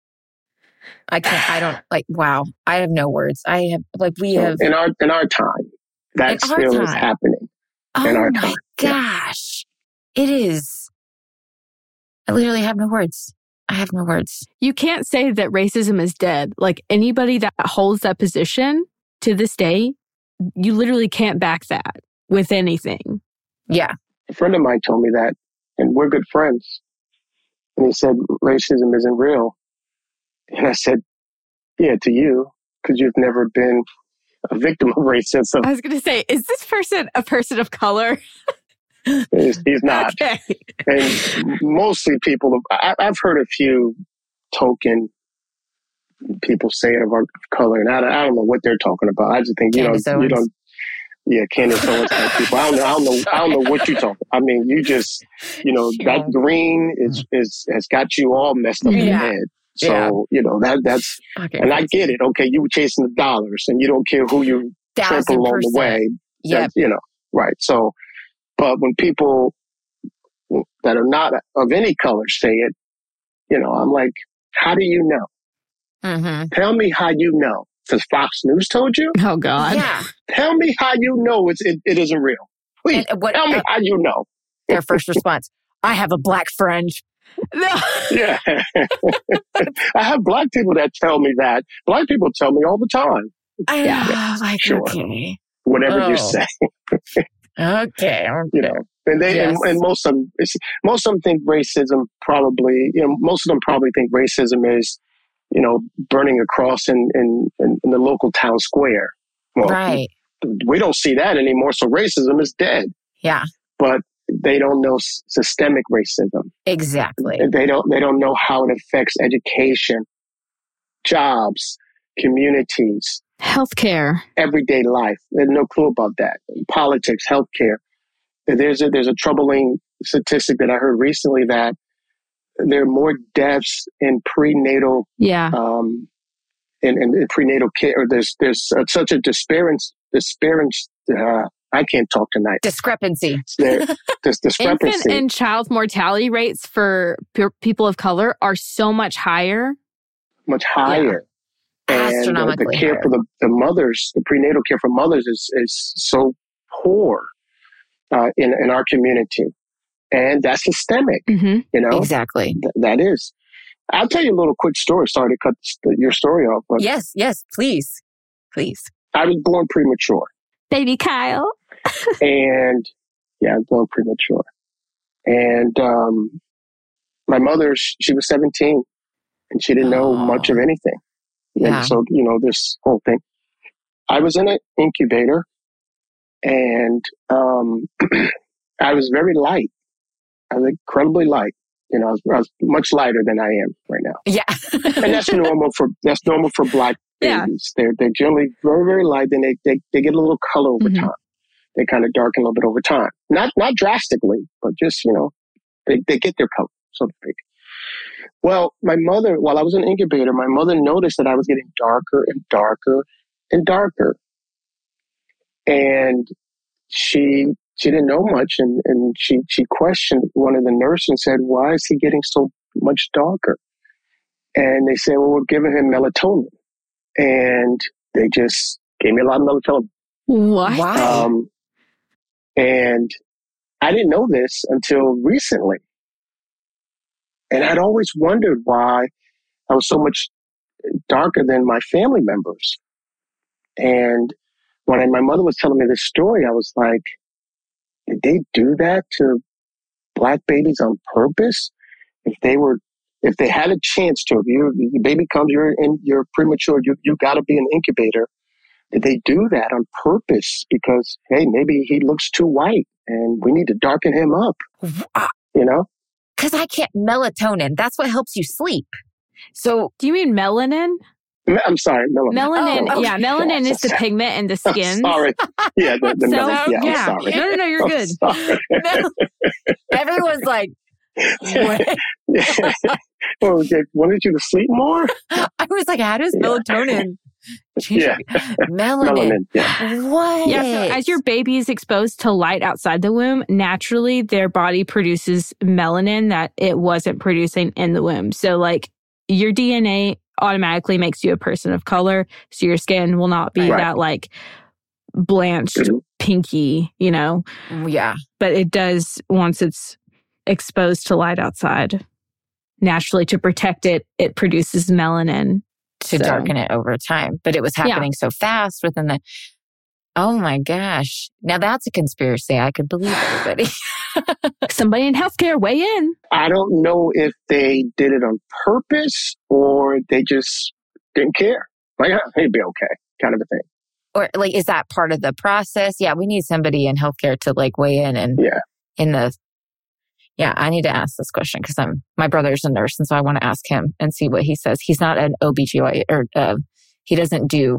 I can't. I don't like. Wow, I have no words. I have like we have. in our in our time, that In our still is time. happening. Oh in Oh our my time, yeah. gosh, it is. I literally have no words. I have no words. You can't say that racism is dead. Like anybody that holds that position to this day, you literally can't back that with anything. Yeah, A friend of mine told me that, and we're good friends. And he said racism isn't real. And I said, yeah, to you, because you've never been a victim of racism. I was going to say, is this person a person of color? He's, he's not. *laughs* Okay. and mostly people I, I've heard a few token people say it of our color, and I, don't- I don't know what they're talking about. I just think you Candace don't, you Owens. don't. Yeah, Candace Owens type people. I don't know. I don't know. I don't know what you're talking. I mean, you just, you know, that green is is has got you all messed up in the head. So Yeah. you know that that's, okay. and I get it. Okay, you were chasing the dollars, and you don't care who you Thousand trample along the way. Yep. That, you know, right. So, but when people that are not of any color say it, you know, I'm like, how do you know? Mm-hmm. Tell me how you know. Because Fox News told you? Oh God. Yeah. Tell me how you know it's, it, it isn't real. Please, And what tell me uh, how you know. their first response? I have a black friend. No. *laughs* Yeah. *laughs* I have black people that tell me that. Black people tell me all the time, Yeah. Like, sure. okay. whatever Oh. you say. Okay. *laughs* you know. And they and, Yes. and most of them, most of them think racism probably, you know, most of them probably think racism is, you know, burning a cross in in, in, in the local town square. Well, Right. we don't see that anymore, so racism is dead. Yeah. But they don't know s- systemic racism. Exactly. They don't they don't know how it affects education, jobs, communities, Healthcare. everyday life. They have no clue about that. Politics, healthcare. There's a there's a troubling statistic that I heard recently that there are more deaths in prenatal Yeah. um, in, in, in prenatal care. Or there's there's uh, such a disparity. Disparity. Uh, I can't talk tonight. Discrepancy. There, this *laughs* Infant and child mortality rates for pe- people of color are so much higher. much higher. And uh, the care higher. for the, the mothers, the prenatal care for mothers is, is so poor uh, in, in our community. And that's systemic, Mm-hmm. you know? Exactly. Th- that is. I'll tell you a little quick story. Sorry to cut your story off, but Yes, yes, please. Please. I was born premature. Baby Kyle. *laughs* and yeah, I was born premature. And um, my mother, sh- she was 17 and she didn't know Oh. much of anything. Yeah. And so, you know, this whole thing. I was in an incubator and um, *clears throat* I was very light. I was incredibly light. You know, I was, I was much lighter than I am right now. Yeah. And that's normal for that's normal for black *laughs* Yeah. babies. They're they're generally very, very light, and they, they, they get a little color over Mhm. time. They kind of darken a little bit over time. Not not drastically, but just, you know, they, they get their color, so to speak. Well, my mother, while I was in incubator, my mother noticed that I was getting darker and darker and darker. And she she didn't know much and, and she she questioned one of the nurses and said, Why is he getting so much darker? And they said, Well, we're giving him melatonin. And they just gave me a lot of melatonin. What? Why? Um, and I didn't know this until recently. And I'd always wondered why I was so much darker than my family members. And when my mother was telling me this story, I was like, did they do that to black babies on purpose? If they were, if they had a chance to, if your baby comes, you're in, you're premature, you, you gotta be an incubator. Did they do that on purpose? Because, hey, maybe he looks too white and we need to darken him up, uh, you know? Because I can't melatonin. That's what helps you sleep. So Do you mean melanin? I'm sorry, melanin. Melanin, Oh, yeah, okay. melanin is the pigment in the I'm skin. sorry. Yeah, the, the *laughs* So, melanin. Yeah, yeah. I'm sorry. No, no, no, you're I'm good. sorry. no, *laughs* everyone's like, what? *laughs* oh, they wanted you to sleep more? I was like, how does Yeah. melatonin change? *laughs* Yeah. Melanin. Melanin, yeah. What? Yeah, so as your baby is exposed to light outside the womb, naturally their body produces melanin that it wasn't producing in the womb. So, like, your DNA automatically makes you a person of color. So, your skin will not be Right. that, like, blanched, Mhm. pinky, you know, yeah. but it does once it's exposed to light outside. Naturally, to protect it, it produces melanin. To So- darken it over time. But it was Yeah. happening so fast within the. Oh my gosh. Now that's a conspiracy. I could believe everybody. *laughs* Somebody in healthcare weigh in. I don't know if they did it on purpose or they just didn't care. Like, "Ah, he'd be okay, kind of a thing. or like, is that part of the process? Yeah. We need somebody in healthcare to like weigh in and Yeah. in the. Yeah. I need to ask this question because I'm, my brother's a nurse. And so I want to ask him and see what he says. He's not an OBGYN or, uh, he doesn't do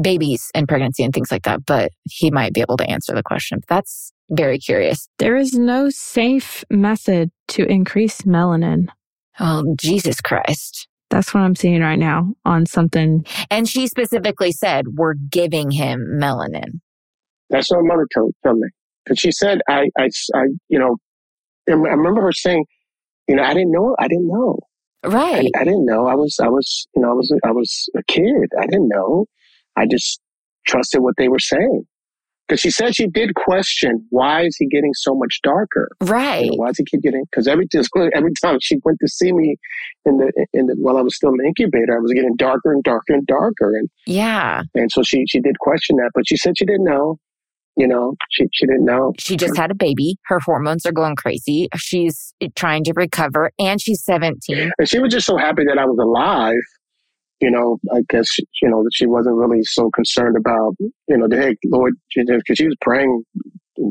babies and pregnancy and things like that, but he might be able to answer the question. That's very curious. There is no safe method to increase melanin. Oh, Jesus Christ. That's what I'm seeing right now on something. And she specifically said, we're giving him melanin. That's what my mother told, told me. Because she said, I, I, I, you know, I remember her saying, you know, I didn't know, I didn't know. Right. I didn't know. I was, I was, you know, I was, I was a kid. I didn't know. I just trusted what they were saying. Because she said she did question, why is he getting so much darker? You Right. know, why does he keep getting? Because every *laughs* every time she went to see me in the in the while I was still in the incubator, I was getting darker and darker and darker, and Yeah. and so she she did question that, but she said she didn't know. You know, she she didn't know. She just had a baby. Her hormones are going crazy. She's trying to recover and she's 17. And she was just so happy that I was alive. You know, I guess, you know, that she wasn't really so concerned about, you know, the heck, Lord, because she was praying.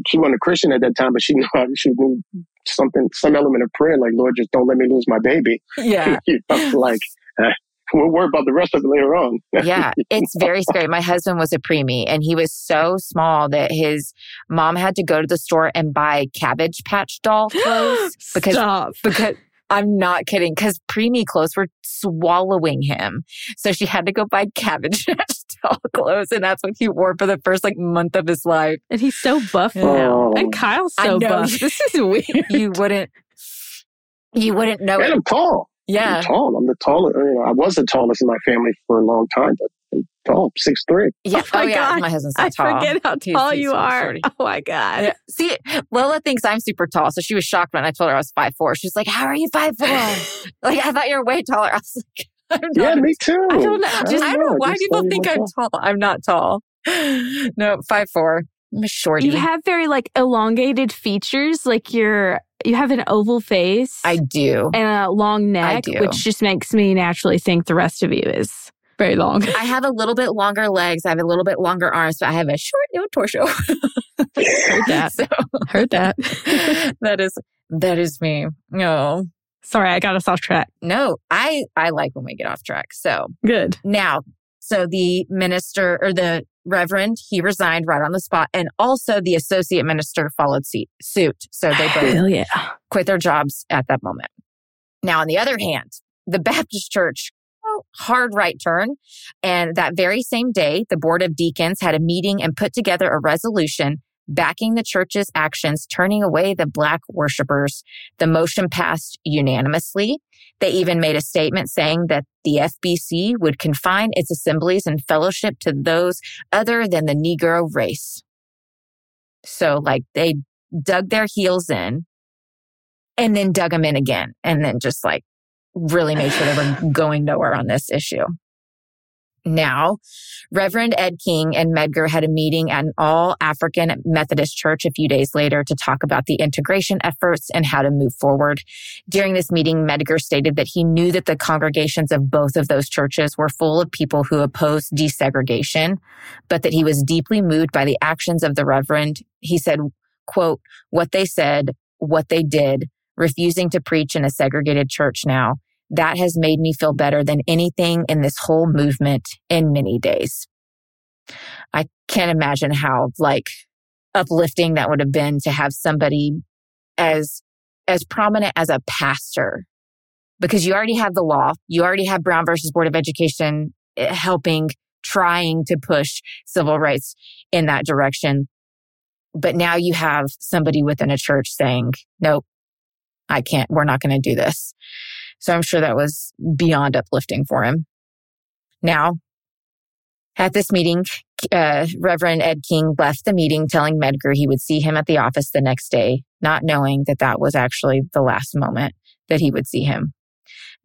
She wasn't a Christian at that time, but she *laughs* knew, she knew something, some element of prayer, like, Lord, just don't let me lose my baby. Yeah. *laughs* you know, like, *laughs* we'll worry about the rest of it later on. Yeah. *laughs* It's very scary. My husband was a preemie and he was so small that his mom had to go to the store and buy cabbage patch doll *gasps* clothes because Stop. because *laughs* I'm not kidding because preemie clothes were swallowing him. So she had to go buy cabbage *laughs* patch doll clothes. And that's what he wore for the first like month of his life. And he's so buff Yeah. now. Oh. And Kyle's so buff. This is weird. You wouldn't, you wouldn't know And it. I'm tall. Yeah. I'm tall. I'm the tallest. You know, I was the tallest in my family for a long time, but I'm tall, six three. Yeah. Oh my oh, yeah. God. My husband's so I tall. forget how He's- tall he's you so are. shorty. Oh my God. Yeah. See, Lola thinks I'm super tall, so she was shocked when I told her I was five four. She's like, "How are you five four? *laughs* like I thought you were way taller." *laughs* I was like, "I'm Yeah, me *laughs* too. I don't know. Just, I don't know why just people thought you think I'm tall. tall. I'm not tall. No, five four. I'm a shorty. You have very like elongated features. Like you're, you have an oval face I do. and a long neck, do. which just makes me naturally think the rest of you is very long. I have a little bit longer legs. I have a little bit longer arms, but I have a short no torso. Heard that. *laughs* so Heard that. *laughs* that is that is me. No, Sorry, I got us off track. no. I I like when we get off track. So Good. Now, so the minister or the reverend, he resigned right on the spot. And also the associate minister followed seat, suit. So they both yeah. quit their jobs at that moment. Now, on the other hand, the *laughs* Baptist church, oh, hard right turn. And that very same day, the board of deacons had a meeting and put together a resolution backing the church's actions, turning away the black worshipers. The motion passed unanimously. They even made a statement saying that the FBC would confine its assemblies and fellowship to those other than the Negro race. So, like, they dug their heels in and then dug them in again and then just like really made sure they were *sighs* going nowhere on this issue. Now, Reverend Ed King and Medgar had a meeting at an all African Methodist church a few days later to talk about the integration efforts and how to move forward. During this meeting, Medgar stated that he knew that the congregations of both of those churches were full of people who opposed desegregation, but that he was deeply moved by the actions of the Reverend. He said, quote, what they said, what they did, refusing to preach in a segregated church now, that has made me feel better than anything in this whole movement in many days. I can't imagine how like uplifting that would have been to have somebody as as prominent as a pastor because you already have the law, you already have Brown versus Board of Education eh, helping trying to push civil rights in that direction. But now you have somebody within a church saying, nope, I can't, we're not going to do this. So I'm sure that was beyond uplifting for him. Now, at this meeting, uh, Reverend Ed King left the meeting telling Medgar he would see him at the office the next day, not knowing that that was actually the last moment that he would see him.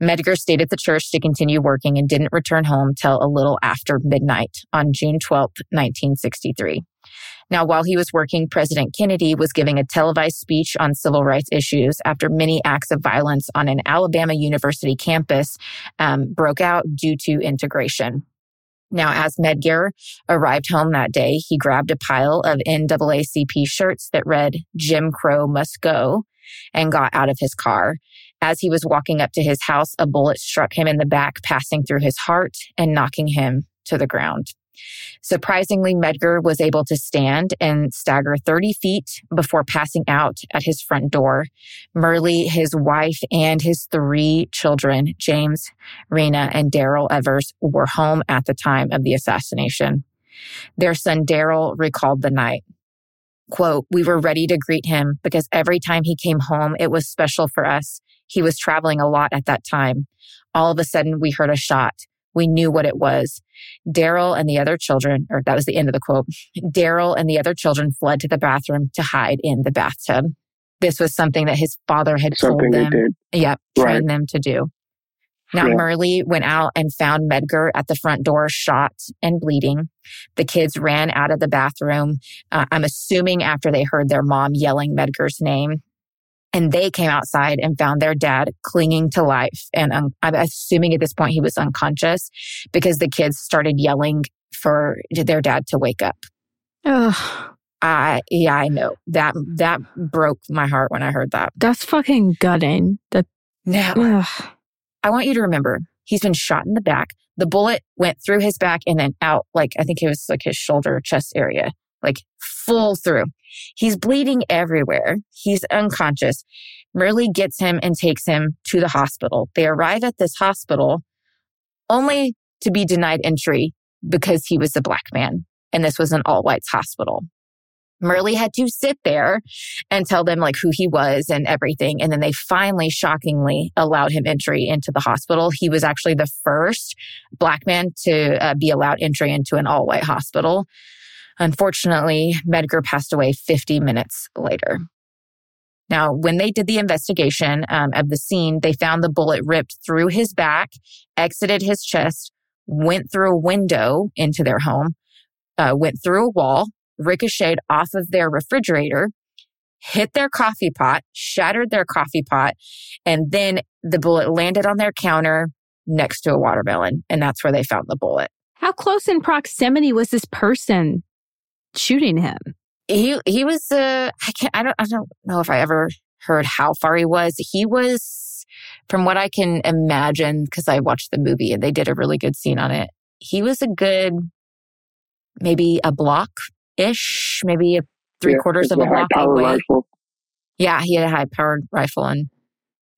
Medgar stayed at the church to continue working and didn't return home till a little after midnight on June 12th, 1963. Now, while he was working, President Kennedy was giving a televised speech on civil rights issues after many acts of violence on an Alabama University campus um, broke out due to integration. Now, as Medgar arrived home that day, he grabbed a pile of NAACP shirts that read Jim Crow must go and got out of his car. As he was walking up to his house, a bullet struck him in the back, passing through his heart and knocking him to the ground. Surprisingly, Medgar was able to stand and stagger 30 feet before passing out at his front door. Myrlie, his wife, and his three children, James, Reena, and Darrell Evers, were home at the time of the assassination. Their son Darrell recalled the night. Quote, we were ready to greet him because every time he came home, it was special for us. He was traveling a lot at that time. All of a sudden, we heard a shot. We knew what it was. Darrell and the other children, or that was the end of the quote. *laughs* Darrell and the other children fled to the bathroom to hide in the bathtub. This was something that his father had Something told them. did. Yep, Right. trained them to do. Now, Yeah. Myrlie went out and found Medgar at the front door, shot and bleeding. The kids ran out of the bathroom. Uh, I'm assuming after they heard their mom yelling Medgar's name. And they came outside and found their dad clinging to life. And um, I'm assuming at this point he was unconscious because the kids started yelling for their dad to wake up. Ugh, I, yeah, I know that, that broke my heart when I heard that. that's fucking gutting. That Now, ugh. I want you to remember he's been shot in the back. The bullet went through his back and then out, like I think it was like his shoulder, chest area. Like full through. He's bleeding everywhere. He's unconscious. Myrlie gets him and takes him to the hospital. They arrive at this hospital only to be denied entry because he was a black man. And this was an all whites hospital. Myrlie had to sit there and tell them like who he was and everything. And then they finally shockingly allowed him entry into the hospital. He was actually the first black man to uh, be allowed entry into an all white hospital. Unfortunately, Medgar passed away 50 minutes later. Now, when they did the investigation um, of the scene, they found the bullet ripped through his back, exited his chest, went through a window into their home, uh, went through a wall, ricocheted off of their refrigerator, hit their coffee pot, shattered their coffee pot, and then the bullet landed on their counter next to a watermelon. And that's where they found the bullet. How close in proximity was this person shooting him? He he was uh I can't I don't I don't know if I ever heard how far he was. He was from what I can imagine because I watched the movie and they did a really good scene on it. He was a good maybe a block ish, maybe a three Yeah, quarters it's of a block away. rifle. Yeah, he had a high powered rifle and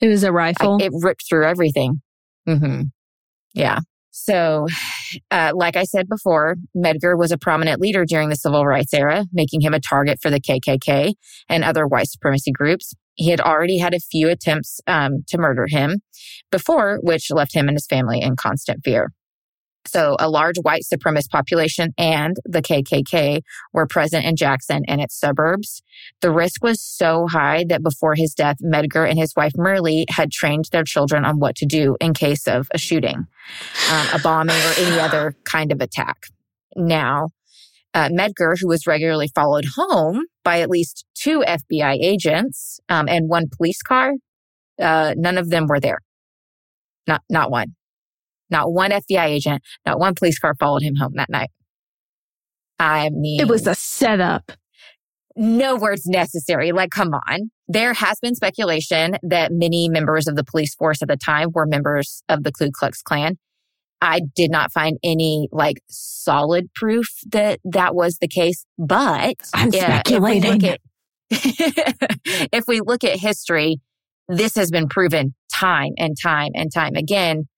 It was a rifle. it ripped through everything. Mm-hmm. Yeah. So, uh, like I said before, Medgar was a prominent leader during the civil rights era, making him a target for the KKK and other white supremacy groups. He had already had a few attempts um, to murder him before, which left him and his family in constant fear. So, a large white supremacist population and the KKK were present in Jackson and its suburbs. The risk was so high that before his death, Medgar and his wife Myrlie had trained their children on what to do in case of a shooting, um, a bombing, or any other kind of attack. Now, uh, Medgar, who was regularly followed home by at least two FBI agents um, and one police car, uh, none of them were there. Not, not one. Not one FBI agent, not one police car followed him home that night. I mean, it was a setup. no words necessary. Like, come on. There has been speculation that many members of the police force at the time were members of the Ku Klux Klan. I did not find any like solid proof that that was the case, but I'm yeah, if we speculating. at- *laughs* if we look at history, this has been proven time and time and time again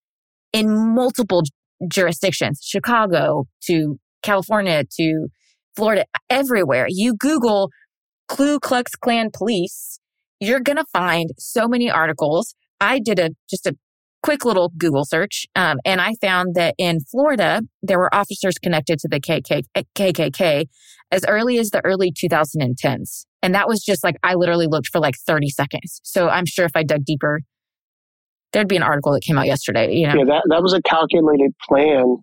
in multiple jurisdictions, Chicago to California to Florida, everywhere. You Google Ku Klux Klan police, you're going to find so many articles. I did a just a quick little Google search, um, and I found that in Florida there were officers connected to the KK, KKK as early as the early 2010s, and that was just like I literally looked for like 30 seconds. So I'm sure if I dug deeper, there'd be an article that came out yesterday. You know, Yeah, that, that was a calculated plan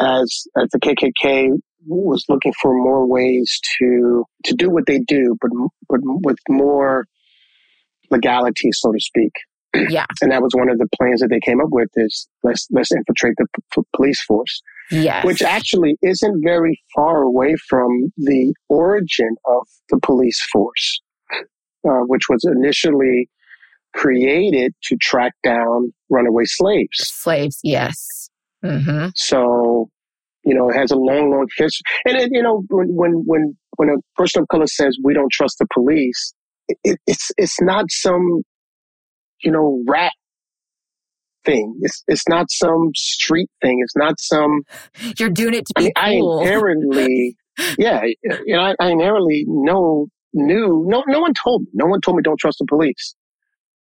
as, as the KKK was looking for more ways to to do what they do, but but with more legality, so to speak. *clears throat* Yeah. and that was one of the plans that they came up with: is let's let's infiltrate the p- police force, yes, which actually isn't very far away from the origin of the police force, uh, which was initially created to track down runaway slaves. slaves. Yes. hmm So, you know, it has a long, long history. And it, you know, when when when when a person of color says we don't trust the police, it, it, it's it's not some, you know, rat thing. It's it's not some street thing. It's not some. *laughs* You're doing it to I be I cool. inherently, *laughs* yeah, you know, I, I inherently know knew. No, no one told me. No one told me don't trust the police.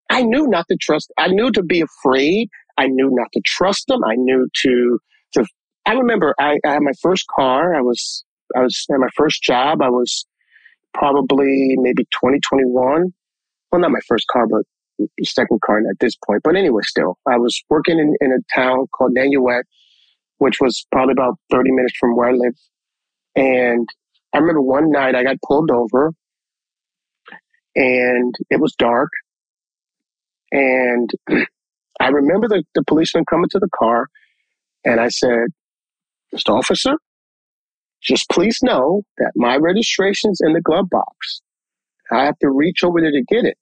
I knew not to trust. I knew to be afraid. I knew not to trust them. I knew to to. I remember I, I had my first car. I was I was at my first job. I was probably maybe 2021. Well, not my first car, but second car at this point. But anyway, still, I was working in, in a town called Nanuet, which was probably about 30 minutes from where I live. And I remember one night I got pulled over and it was dark. And I remember the, the policeman coming to the car and I said, Mr. Officer, just please know that my registration's in the glove box. I have to reach over there to get it.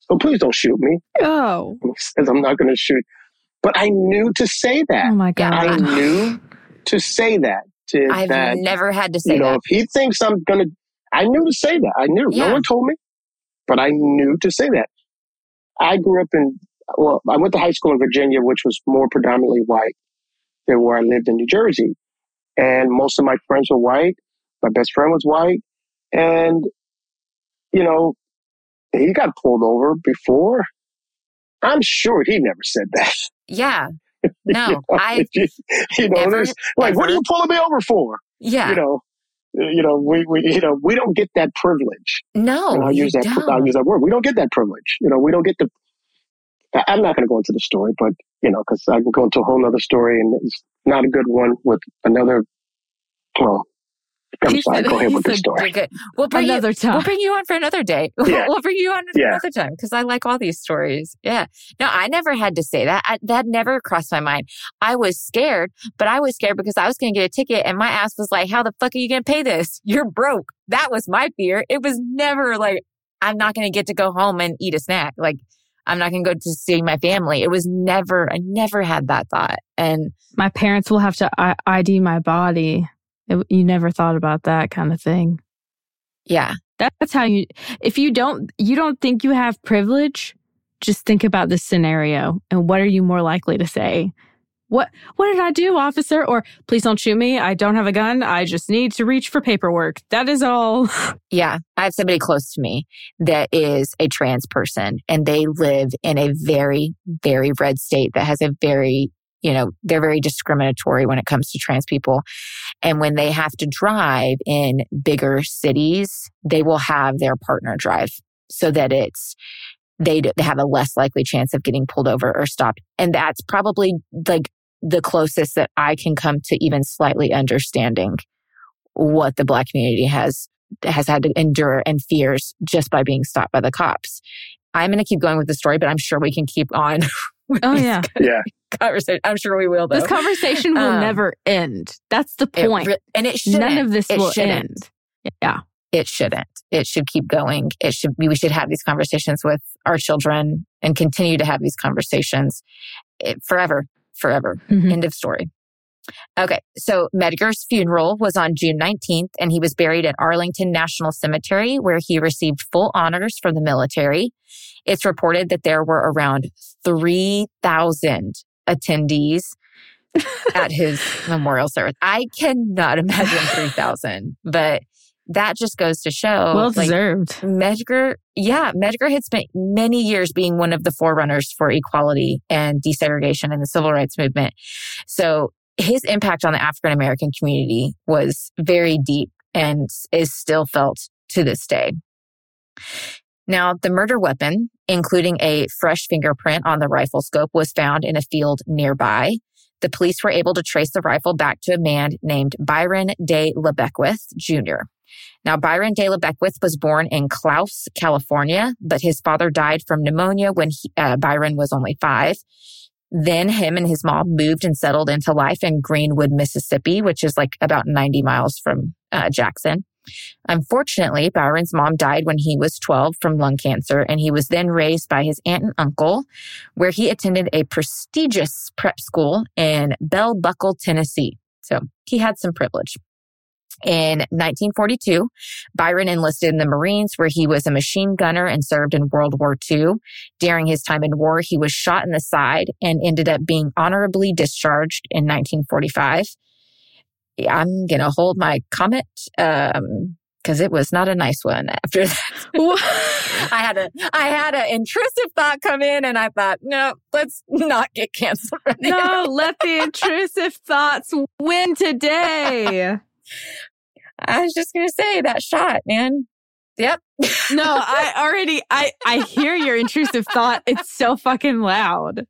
So please don't shoot me. Oh, *laughs* He says I'm not going to shoot. But I knew to say that. oh my God. I knew to say that wanted I've that. never had to say that. you know, that. if he thinks I'm gonna, I knew to say that. I knew. Yeah. No one told me, but I knew to say that. I grew up in, well, I went to high school in Virginia, which was more predominantly white than where I lived in New Jersey. And most of my friends were white. My best friend was white. And, you know, he got pulled over before. I'm sure he never said that. *laughs* Yeah. No, you know, I *laughs* you know, never, there's like, what are you pulling me over for? yeah. You know, you know, we, we, you know, we don't get that privilege. no, And I'll you use that. don't. I'll use that word. We don't get that privilege. You know, we don't get the. I'm not going to go into the story, but you know, because I can go into a whole other story, and it's not a good one with another. Well, I'm He sorry. said- Go ahead with the story. Good. We'll bring Another you, time. We'll bring you on for another day. *laughs* Yeah. we'll bring you on for Yeah. another time because I like all these stories. Yeah. No, I never had to say that. I, that never crossed my mind. I was scared, but I was scared because I was going to get a ticket and my ass was like, how the fuck are you going to pay this? *laughs* You're broke. That was my fear. It was never like, I'm not going to get to go home and eat a snack. Like, I'm not going to go to see my family. It was never, I never had that thought. And My parents will have to I- ID my body. It- you never thought about that kind of thing. yeah, That's how you, if you don't, you don't think you have privilege, just think about this scenario and what are you more likely to say? What, what did I do, officer? Or please don't shoot me. I don't have a gun. I just need to reach for paperwork. That is all. *laughs* Yeah, I have somebody close to me that is a trans person and they live in a very, very red state that has a very, you know, they're very discriminatory when it comes to trans people. And when they have to drive in bigger cities, they will have their partner drive so that it's, they have a less likely chance of getting pulled over or stopped. And that's probably like the closest that I can come to even slightly understanding what the black community has has had to endure and fears just by being stopped by the cops. I'm going to keep going with the story, but I'm sure we can keep on. *laughs* with *laughs* Oh, yeah. Yeah. *laughs* conversation. I'm sure we will. Though. This conversation will Um, never end. That's the point. re- and it shouldn't. None of this It will shouldn't. end. Yeah. It shouldn't. It should keep going. It should. We should have these conversations with our children and continue to have these conversations eh, forever, forever. Mhm. End of story. Okay, so Medgar's funeral was on June 19th, and he was buried at Arlington National Cemetery, where he received full honors from the military. It's reported that there were around 3,000 attendees *laughs* at his memorial service. I cannot imagine 3,000, but that just goes to show. well like, deserved. Medgar, yeah, Medgar had spent many years being one of the forerunners for equality and desegregation in the civil rights movement. So his impact on the African American community was very deep and is still felt to this day. Now, the murder weapon, including a fresh fingerprint on the rifle scope, was found in a field nearby. The police were able to trace the rifle back to a man named Byron De La Beckwith Jr. Now, Byron De La Beckwith was born in Colusa, California, but his father died from pneumonia when he, uh, Byron was only five. Then him and his mom moved and settled into life in Greenwood, Mississippi, which is like about 90 miles from uh, Jackson. Unfortunately, Byron's mom died when he was 12 from lung cancer, and he was then raised by his aunt and uncle, where he attended a prestigious prep school in Bell Buckle, Tennessee. So he had some privilege. In 1942, Byron enlisted in the Marines, where he was a machine gunner and served in World War II. During his time in war, he was shot in the side and ended up being honorably discharged in 1945. I'm going to hold my comment um, because it was not a nice one after that. *laughs* I had a I had an intrusive thought come in, and I thought, no, let's not get canceled. no, let the intrusive thoughts win today. *laughs* I was just gonna say that shot, man. Yep. *laughs* No, I already I I hear your intrusive thought. It's so fucking loud.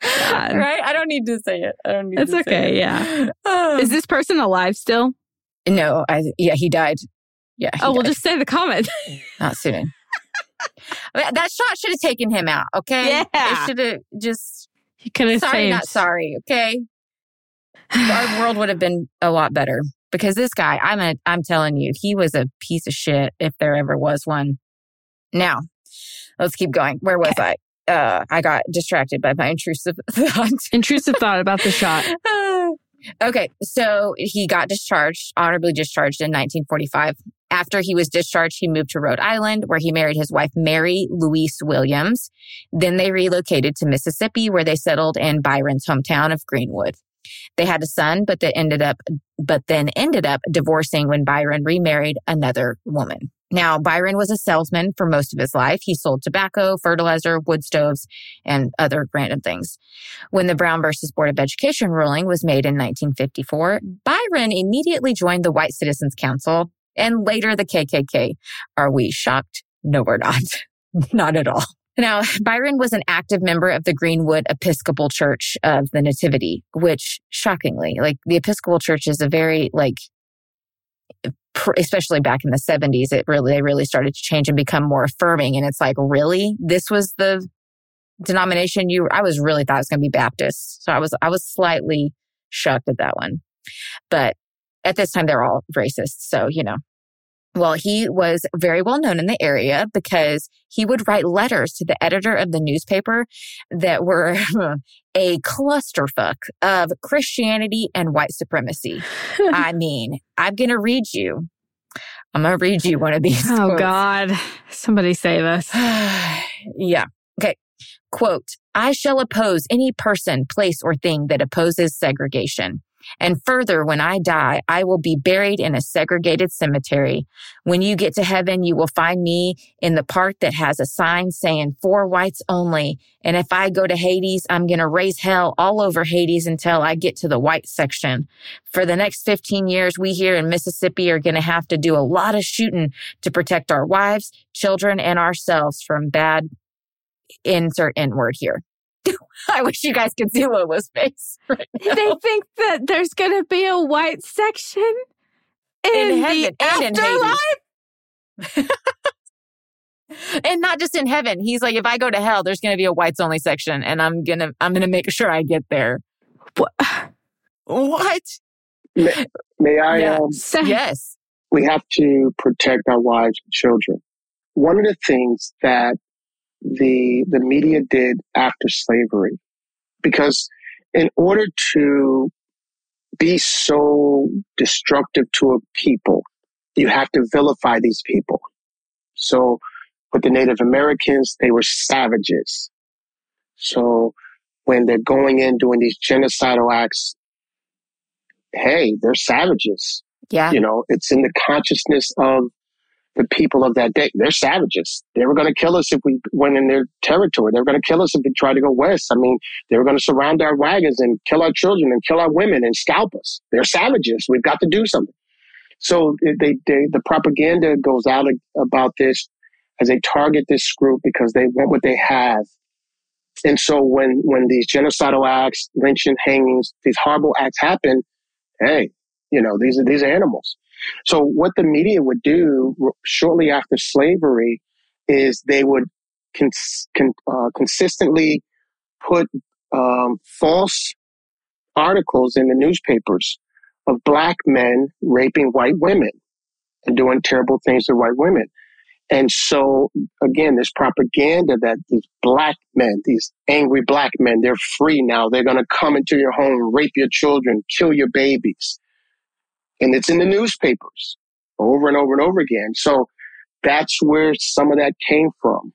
God. right. I don't need to say it. I don't need. It's to say it. It's okay, it. yeah. *sighs* Is this person alive still? no, I yeah, he died. Yeah. he Oh, we'll just say the comment. *laughs* not soon. I mean, that shot should have taken him out. Okay. Yeah. It should have just. You could have Sorry, saved. not sorry. Okay. Our world would have been a lot better because this guy, I'm a, I'm telling you, he was a piece of shit if there ever was one. Now, let's keep going. Where was I? Uh, I got distracted by my intrusive *laughs* thought. Intrusive thought about the shot. *laughs* Okay, so he got discharged, honorably discharged in 1945. After he was discharged, he moved to Rhode Island, where he married his wife, Mary Louise Williams. Then they relocated to Mississippi, where they settled in Byron's hometown of Greenwood. They had a son, but they ended up, but then ended up divorcing when Byron remarried another woman. Now, Byron was a salesman for most of his life. He sold tobacco, fertilizer, wood stoves, and other random things. When the Brown versus Board of Education ruling was made in 1954, Byron immediately joined the White Citizens Council and later the KKK. Are we shocked? No, we're not. *laughs* not at all. Now, Byron was an active member of the Greenwood Episcopal Church of the Nativity, which shockingly, like the Episcopal Church is a very like especially back in the 70s, it really, they really started to change and become more affirming. And it's like, really? This was the denomination you, I was really thought it was going to be Baptist. So I was, I was slightly shocked at that one. But at this time, they're all racist. So, you know, well, he was very well known in the area because he would write letters to the editor of the newspaper that were *laughs* a clusterfuck of Christianity and white supremacy. *laughs* I mean, I'm going to read you. I'm going to read you one of these. Oh, quotes. God. Somebody save us. *sighs* yeah. Okay. Quote, I shall oppose any person, place, or thing that opposes segregation. And further, when I die, I will be buried in a segregated cemetery. When you get to heaven, you will find me in the part that has a sign saying for whites only. And if I go to Hades, I'm going to raise hell all over Hades until I get to the white section. For the next 15 years, we here in Mississippi are going to have to do a lot of shooting to protect our wives, children, and ourselves from bad insert N word here. *laughs* I wish you guys could see Lola's face. *laughs* Right now. They think that there's going to be a white section in, In the heaven and in afterlife. *laughs* and not just in heaven. He's like, if I go to hell, there's going to be a whites only section, and I'm gonna, I'm gonna make sure I get there. What? What? May, may I? Yeah. Um, Say- Yes. we have to protect our wives and children. One of the things that the the media did after slavery, because in order to be so destructive to a people, you have to vilify these people. So with the Native Americans, they were savages. So when they're going in doing these genocidal acts, hey, they're savages. Yeah. You know, it's in the consciousness of the people of that day. They're savages. They were going to kill us if we went in their territory. They were going to kill us if we tried to go west. I mean, they were going to surround our wagons and kill our children and kill our women and scalp us. They're savages. We've got to do something. So they, they the propaganda goes out about this as they target this group because they want what they have. And so when when these genocidal acts, lynching, hangings, these horrible acts happen, hey, you know these are these are animals. So what the media would do shortly after slavery is they would cons- con- uh, consistently put um, false articles in the newspapers of black men raping white women and doing terrible things to white women. And so again, this propaganda that these black men, these angry black men, they're free now. They're going to come into your home, rape your children, kill your babies. And it's in the newspapers over and over and over again. So that's where some of that came from.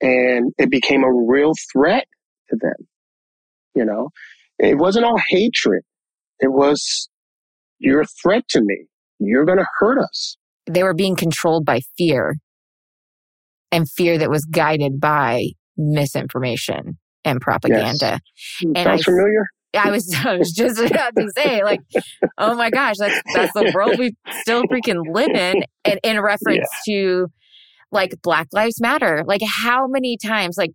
And it became a real threat to them. You know, it wasn't all hatred. It was, you're a threat to me. You're going to hurt us. They were being controlled by fear and fear that was guided by misinformation and propaganda. Hmm, and Sounds I- familiar? I was, *laughs* I was just about to say, like, oh my gosh, that's that's the world we still freaking live in. And in reference to like Black Lives Matter, like how many times, like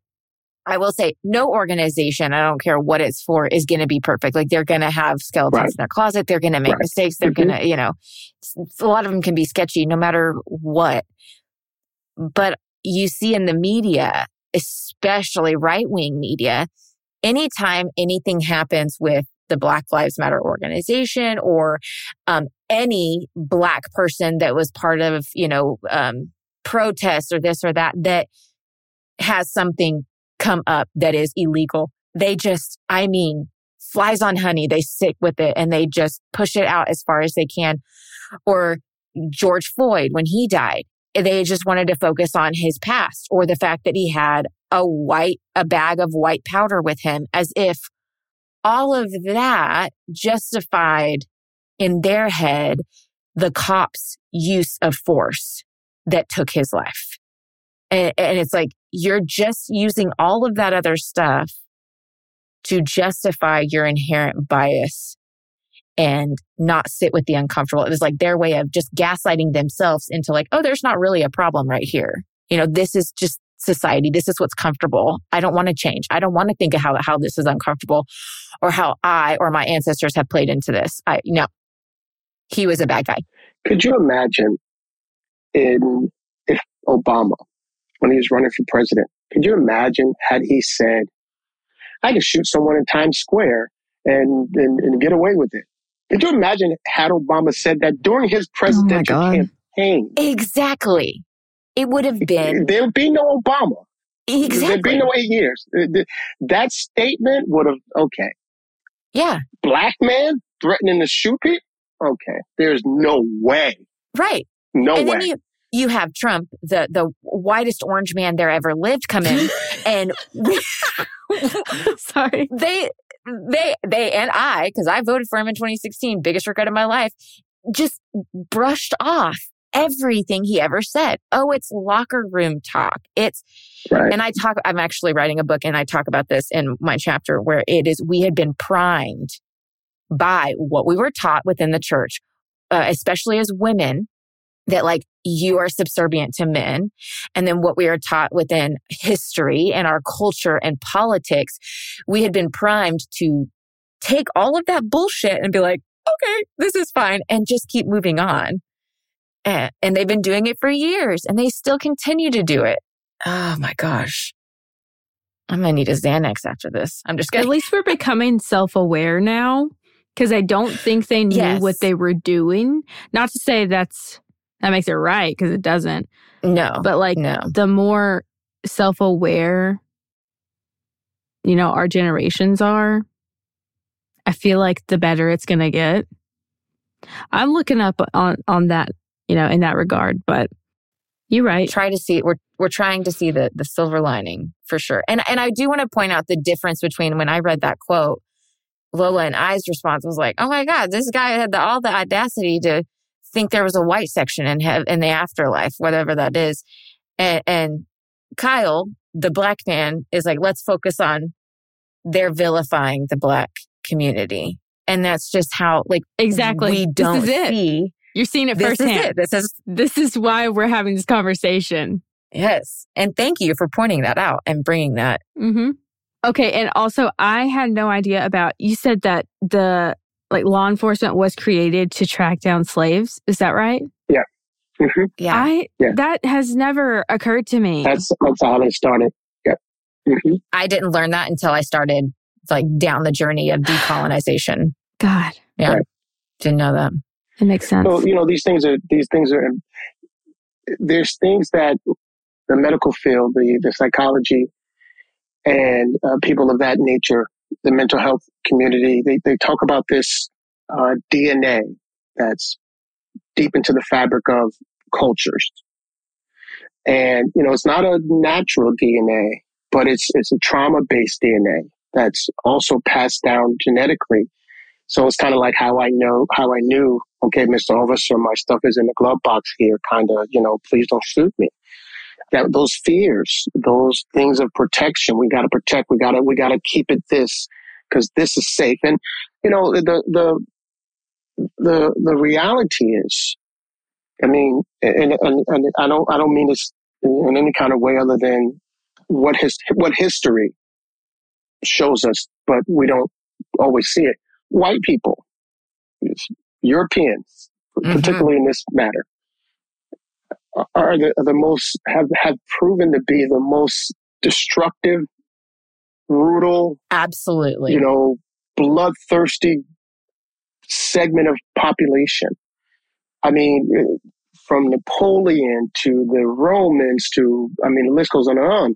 I will say, no organization, I don't care what it's for, is going to be perfect. Like they're going to have skeletons Right. in their closet. They're going to make Right. mistakes. They're Mhm. going to, you know, a lot of them can be sketchy no matter what. But you see in the media, especially right wing media, anytime anything happens with the Black Lives Matter organization or um, any Black person that was part of, you know, um, protests or this or that, that has something come up that is illegal, they just, I mean, flies on honey. They stick with it and they just push it out as far as they can. Or George Floyd, when he died, they just wanted to focus on his past or the fact that he had a white, a bag of white powder with him as if all of that justified in their head the cops use of force that took his life. And, and it's like, you're just using all of that other stuff to justify your inherent bias and not sit with the uncomfortable. It was like their way of just gaslighting themselves into like, oh, there's not really a problem right here. You know, this is just society. This is what's comfortable. I don't want to change. I don't want to think of how, how this is uncomfortable or how I or my ancestors have played into this. I, no, he was a bad guy. Could you imagine in if Obama, when he was running for president, could you imagine had he said, I could shoot someone in Times Square and, and, and get away with it? Could you imagine had Obama said that during his oh presidential oh campaign? Exactly. It would have been. *laughs* There would be no Obama. Exactly. There'd be no eight years. That statement would have, okay. Yeah. Black man threatening to shoot people? Okay. There's no way. Right. No and way. Then you, you have Trump, the the whitest orange man there ever lived, come in, *laughs* and we, *laughs* sorry, they they they and I, because I voted for him in 2016, biggest regret of my life, just brushed off everything he ever said. Oh, it's locker room talk. It's, right. and I talk, I'm actually writing a book and I talk about this in my chapter where it is, we had been primed by what we were taught within the church, uh, especially as women, that like you are subservient to men. And then what we are taught within history and our culture and politics, we had been primed to take all of that bullshit and be like, okay, this is fine and just keep moving on. And, and they've been doing it for years and they still continue to do it. Oh my gosh. I'm going to need a Xanax after this. I'm just gonna At least we're becoming self aware now because I don't think they knew yes. what they were doing. Not to say that's that makes it right because it doesn't. No. But like no. the more self aware, you know, our generations are, I feel like the better it's going to get. I'm looking up on on that you know, in that regard. But you're right. Try to see we're we're trying to see the the silver lining for sure. And and I do want to point out the difference between when I read that quote, Lola and I's response was like, "Oh my God, this guy had the, all the audacity to think there was a white section in have in the afterlife, whatever that is." And, and Kyle, the black man, is like, "Let's focus on they're vilifying the black community." And that's just how like exactly we don't see you're seeing it this firsthand. Is it. This is this is why we're having this conversation. Yes, and thank you for pointing that out and bringing that. Mm-hmm. Okay, and also I had no idea about. You said that the like law enforcement was created to track down slaves. Is that right? Yeah. Mm-hmm. Yeah. I yeah. that has never occurred to me. That's that's how they started. Yeah. Mm-hmm. I didn't learn that until I started like down the journey of *sighs* decolonization. God. Yeah. Right. Didn't know that. It makes sense. So, you know, these things are, these things are, there's things that the medical field, the, the psychology, and uh, people of that nature, the mental health community, they, they talk about this uh, DNA that's deep into the fabric of cultures. And, you know, it's not a natural DNA, but it's, it's a trauma based DNA that's also passed down genetically so it's kind of like how I know, how I knew, okay, Mr. Officer, my stuff is in the glove box here, kind of, you know, please don't shoot me. That those fears, those things of protection, we got to protect, we got to, we got to keep it this because this is safe. And, you know, the, the, the, the reality is, I mean, and, and, and I don't, I don't mean this in any kind of way other than what his, what history shows us, but we don't always see it white people, Europeans, mm-hmm. particularly in this matter, are the, are the most, have, have proven to be the most destructive, brutal, absolutely, you know, bloodthirsty segment of population. I mean, from Napoleon to the Romans to, I mean, the list goes on and on.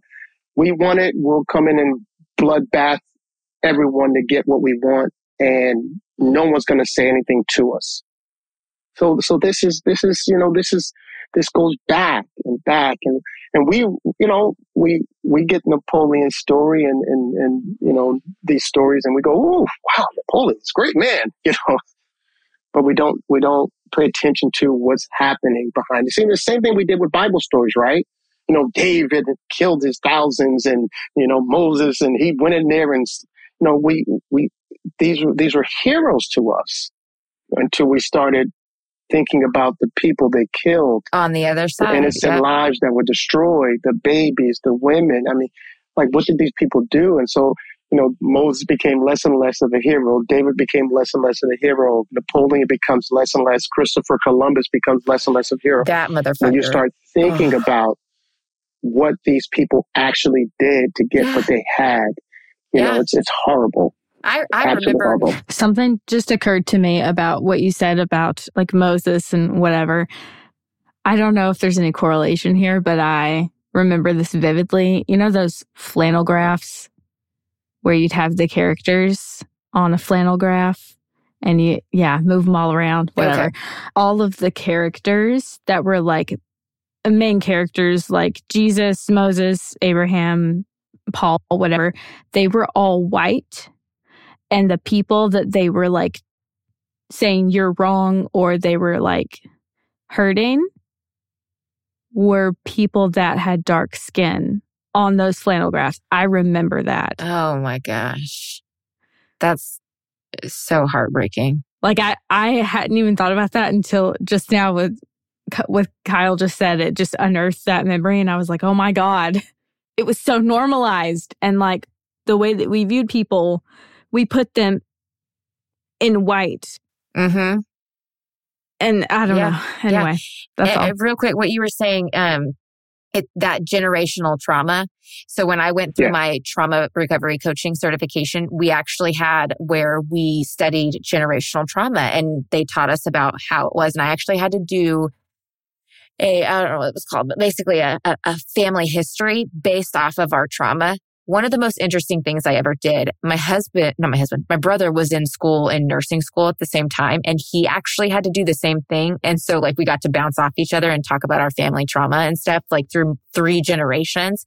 We want it, we'll come in and bloodbath everyone to get what we want and no one's going to say anything to us. So, so this is, this is, you know, this is, this goes back and back and, and we, you know, we, we get Napoleon's story and, and, and, you know, these stories and we go, oh, wow, Napoleon's great man, *laughs* you know, but we don't, we don't pay attention to what's happening behind the scenes. The same thing we did with Bible stories, right? You know, David killed his thousands and, you know, Moses and he went in there and, you know, we, we, these were, these were heroes to us until we started thinking about the people they killed on the other side, the innocent yeah. lives that were destroyed, the babies, the women. I mean, like, what did these people do? And so, you know, Moses became less and less of a hero. David became less and less of a hero. Napoleon becomes less and less. Christopher Columbus becomes less and less of a hero. That motherfucker. When you start thinking about what these people actually did to get yeah. what they had, you yeah. know, it's it's horrible. I, I remember something just occurred to me about what you said about like Moses and whatever. I don't know if there's any correlation here, but I remember this vividly. You know those flannel graphs where you'd have the characters on a flannel graph and you yeah, move them all around, whatever. Okay. All of the characters that were like main characters like Jesus, Moses, Abraham, Paul, whatever, they were all white and the people that they were like saying you're wrong or they were like hurting were people that had dark skin on those flannel graphs. I remember that. Oh my gosh. That's so heartbreaking. Like I I hadn't even thought about that until just now with with Kyle just said it just unearthed that memory and I was like, "Oh my god." *laughs* It was so normalized and like the way that we viewed people we put them in white. Mm-hmm. And I don't yeah. know. Anyway, yeah. that's and, all. Real quick, what you were saying, um, it, that generational trauma. So when I went through yeah. my trauma recovery coaching certification, we actually had where we studied generational trauma and they taught us about how it was. And I actually had to do a, I don't know what it was called, but basically a, a, a family history based off of our trauma one of the most interesting things I ever did, my husband, not my husband, my brother was in school in nursing school at the same time and he actually had to do the same thing. And so like we got to bounce off each other and talk about our family trauma and stuff like through three generations.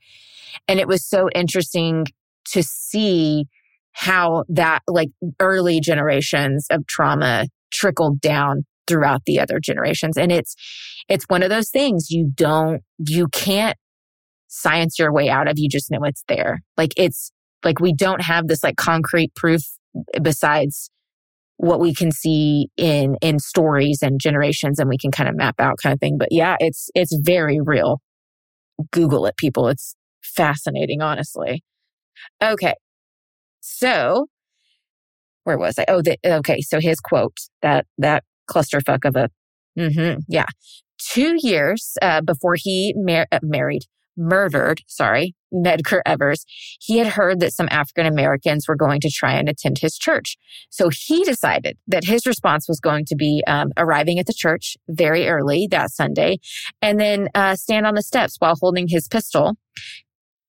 And it was so interesting to see how that like early generations of trauma trickled down throughout the other generations. And it's, it's one of those things you don't, you can't science your way out of. You just know it's there. Like it's like we don't have this like concrete proof besides what we can see in in stories and generations and we can kind of map out kind of thing. But yeah it's it's very real. Google it people. It's fascinating honestly. Okay. So where was i? Oh the, okay. So his quote that that clusterfuck of a mm-hmm, yeah. Two years uh, before he mar- uh, married murdered, sorry, Medgar Evers, he had heard that some African Americans were going to try and attend his church. So he decided that his response was going to be um, arriving at the church very early that Sunday and then uh, stand on the steps while holding his pistol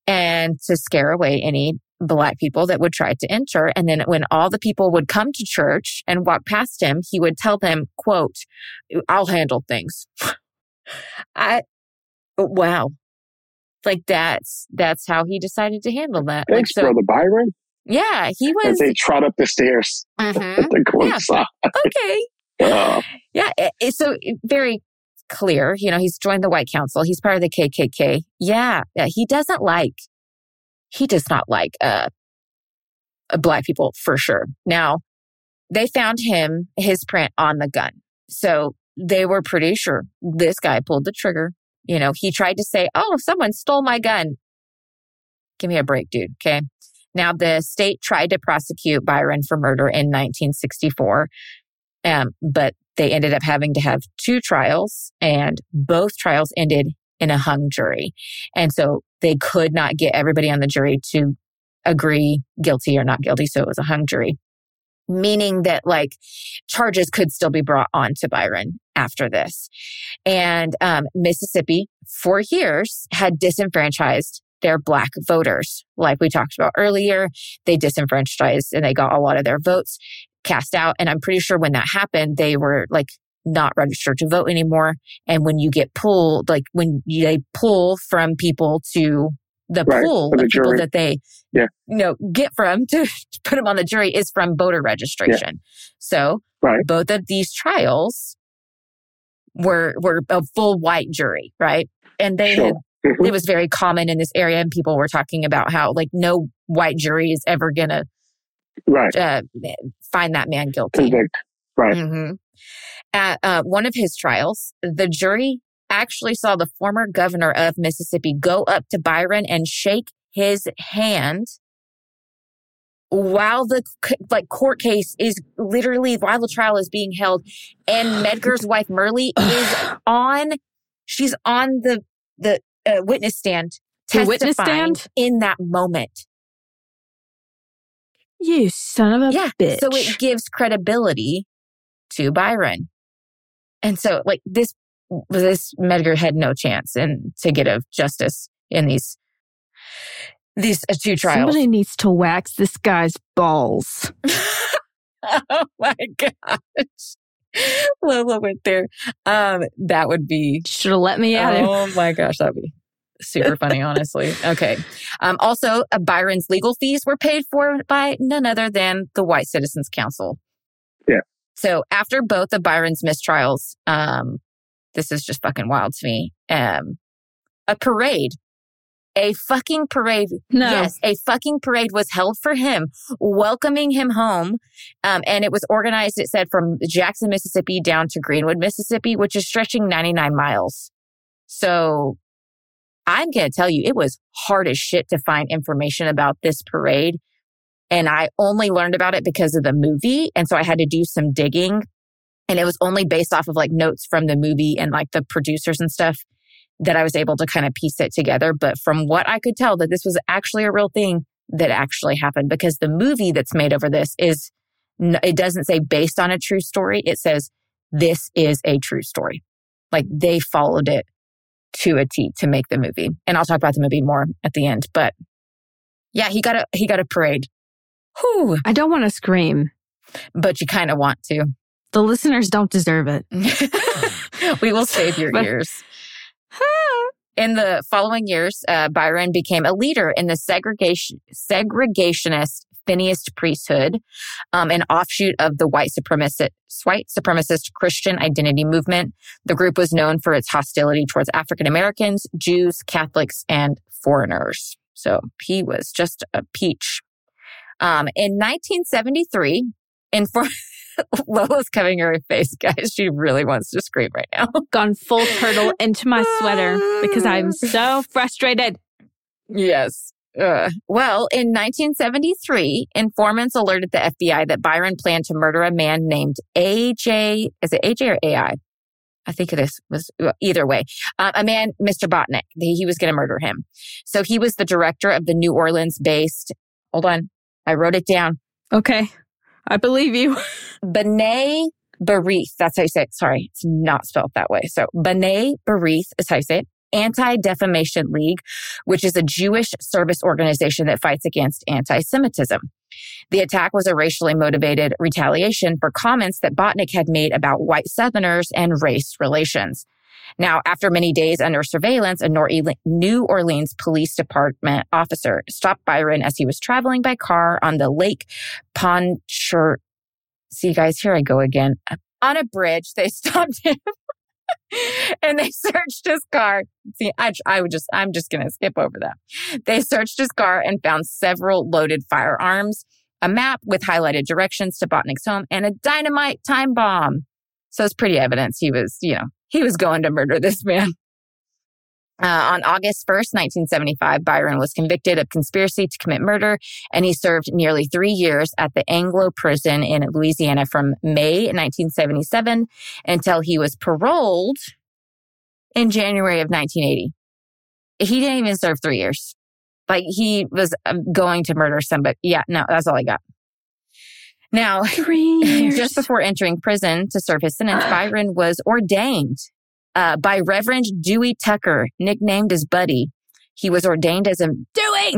and to scare away any black people that would try to enter. And then when all the people would come to church and walk past him, he would tell them, quote, I'll handle things. *laughs* I, wow like that's that's how he decided to handle that. Thanks, like, so, brother Byron. Yeah, he was. As they trot up the stairs. Mm-hmm. *laughs* yeah. okay. Uh, *laughs* yeah. So very clear. You know, he's joined the White Council. He's part of the KKK. Yeah, yeah. He doesn't like. He does not like uh, black people for sure. Now, they found him his print on the gun, so they were pretty sure this guy pulled the trigger you know, he tried to say, Oh, someone stole my gun. Give me a break, dude. Okay. Now, the state tried to prosecute Byron for murder in 1964, um, but they ended up having to have two trials, and both trials ended in a hung jury. And so they could not get everybody on the jury to agree guilty or not guilty. So it was a hung jury meaning that like charges could still be brought on to Byron after this. And um, Mississippi, for years, had disenfranchised their black voters. Like we talked about earlier, they disenfranchised and they got a lot of their votes cast out. And I'm pretty sure when that happened, they were like not registered to vote anymore. And when you get pulled, like when you, they pull from people to the Right, pool the of people jury. that they, Yeah. you know, get from to, *laughs* to put them on the jury is from voter registration. So Right. both of these trials were were a full white jury, right? And they Sure. had Mhm. it was very common in this area and people were talking about how like no white jury is ever gonna Right. uh, find that man guilty Convict. Right. hmm At uh, one of his trials, the jury actually saw the former governor of Mississippi go up to Byron and shake his hand while the like court case is literally while the trial is being held, and *sighs* Medgar's wife Myrlie *sighs* is on. She's on the the uh, witness stand, The witness testifying stand? in that moment. You son of a yeah. bitch. So it gives credibility to Byron. And so like this this Medgar had no chance and to get a justice in these these uh, two trials. Somebody needs to wax this guy's balls. *laughs* oh my gosh. *laughs* Lola went there. Um that would be Should have let me at him. Oh my gosh, that'd be super funny, honestly. *laughs* Okay. Um, also, uh, Byron's legal fees were paid for by none other than the White Citizens Council. Yeah. So after both of Byron's mistrials, um, this is just fucking wild to me. Um, a parade, a fucking parade. No. Yes, a fucking parade was held for him, welcoming him home. Um, and it was organized, it said, from Jackson, Mississippi down to Greenwood, Mississippi, which is stretching 99 miles. So I'm going to tell you, it was hard as shit to find information about this parade. And I only learned about it because of the movie. And so I had to do some digging. And it was only based off of like notes from the movie and like the producers and stuff that I was able to kind of piece it together. But from what I could tell, that this was actually a real thing that actually happened because the movie that's made over this is, it doesn't say based on a true story. It says this is a true story. Like they followed it to a T to make the movie. And I'll talk about the movie more at the end. But yeah, he got a he got a parade. Whew. I don't want to scream. But you kind of want to. The listeners don't deserve it. *laughs* we will save your *laughs* But- ears. In the following years, uh, Byron became a leader in the segregation segregationist Phineas priesthood, um, an offshoot of the white supremacist white supremacist Christian identity movement. The group was known for its hostility towards African Americans, Jews, Catholics, and foreigners. So he was just a peach. Um, in 1973, in for- *laughs* Lola's covering her face, guys. She really wants to scream right now. *laughs* Gone full turtle into my sweater because I'm *laughs* so frustrated. Yes. Uh, well, in 1973, informants alerted the FBI that Byron planned to murder a man named AJ. Is it AJ or AI? I think it is was either way. Uh, a man, Mr. Botnick. He, he was going to murder him. So he was the director of the New Orleans based. Hold on, I wrote it down. Okay. I believe you. *laughs* B'nai Barith. That's how you say it. Sorry, it's not spelled that way. So B'nai Barith is how you say it. Anti-Defamation League, which is a Jewish service organization that fights against anti-Semitism. The attack was a racially motivated retaliation for comments that Botnick had made about white Southerners and race relations. Now, after many days under surveillance, a New Orleans Police Department officer stopped Byron as he was traveling by car on the Lake Pontchartrain. See, guys, here I go again. On a bridge, they *laughs* stopped him and they searched his car. See, I, I would just, I'm just going to skip over that. They searched his car and found several loaded firearms, a map with highlighted directions to Botnick's home, and a dynamite time bomb. So it's pretty evidence he was, you know, he was going to murder this man. Uh, on August 1st, 1975, Byron was convicted of conspiracy to commit murder, and he served nearly three years at the Angola prison in Louisiana from May 1977 until he was paroled in January of 1980. He didn't even serve three years. Like he was um, going to murder somebody. Yeah, no, that's all I got. Now, *laughs* just before entering prison to serve his sentence, Byron was ordained uh, by Reverend Dewey Tucker, nicknamed as Buddy. He was ordained as a Dewey!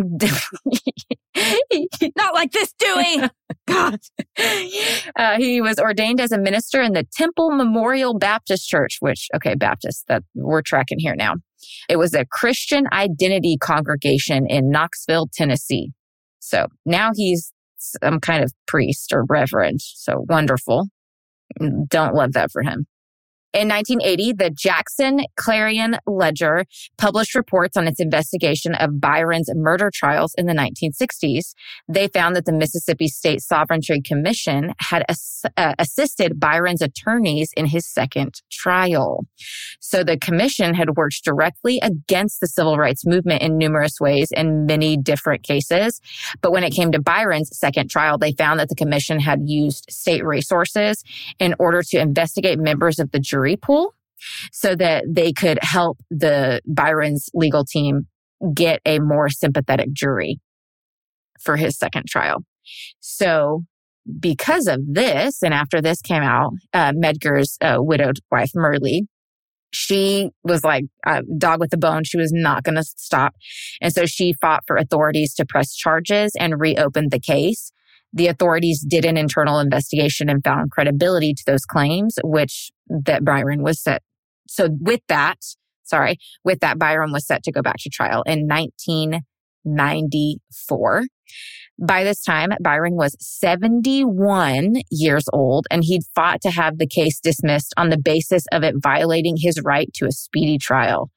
*laughs* Not like this, Dewey! *laughs* God. Uh, he was ordained as a minister in the Temple Memorial Baptist Church, which, okay, Baptist, that we're tracking here now. It was a Christian identity congregation in Knoxville, Tennessee. So now he's some kind of priest or reverend. So wonderful. Don't love that for him. In 1980, the Jackson Clarion Ledger published reports on its investigation of Byron's murder trials in the 1960s. They found that the Mississippi State Sovereignty Commission had ass- uh, assisted Byron's attorneys in his second trial. So the commission had worked directly against the civil rights movement in numerous ways in many different cases. But when it came to Byron's second trial, they found that the commission had used state resources in order to investigate members of the jury jury pool so that they could help the Byron's legal team get a more sympathetic jury for his second trial. So because of this, and after this came out, uh, Medgar's uh, widowed wife, Myrlie, she was like a dog with a bone. She was not going to stop. And so she fought for authorities to press charges and reopen the case. The authorities did an internal investigation and found credibility to those claims, which that Byron was set. So with that, sorry, with that, Byron was set to go back to trial in 1994. By this time, Byron was 71 years old and he'd fought to have the case dismissed on the basis of it violating his right to a speedy trial.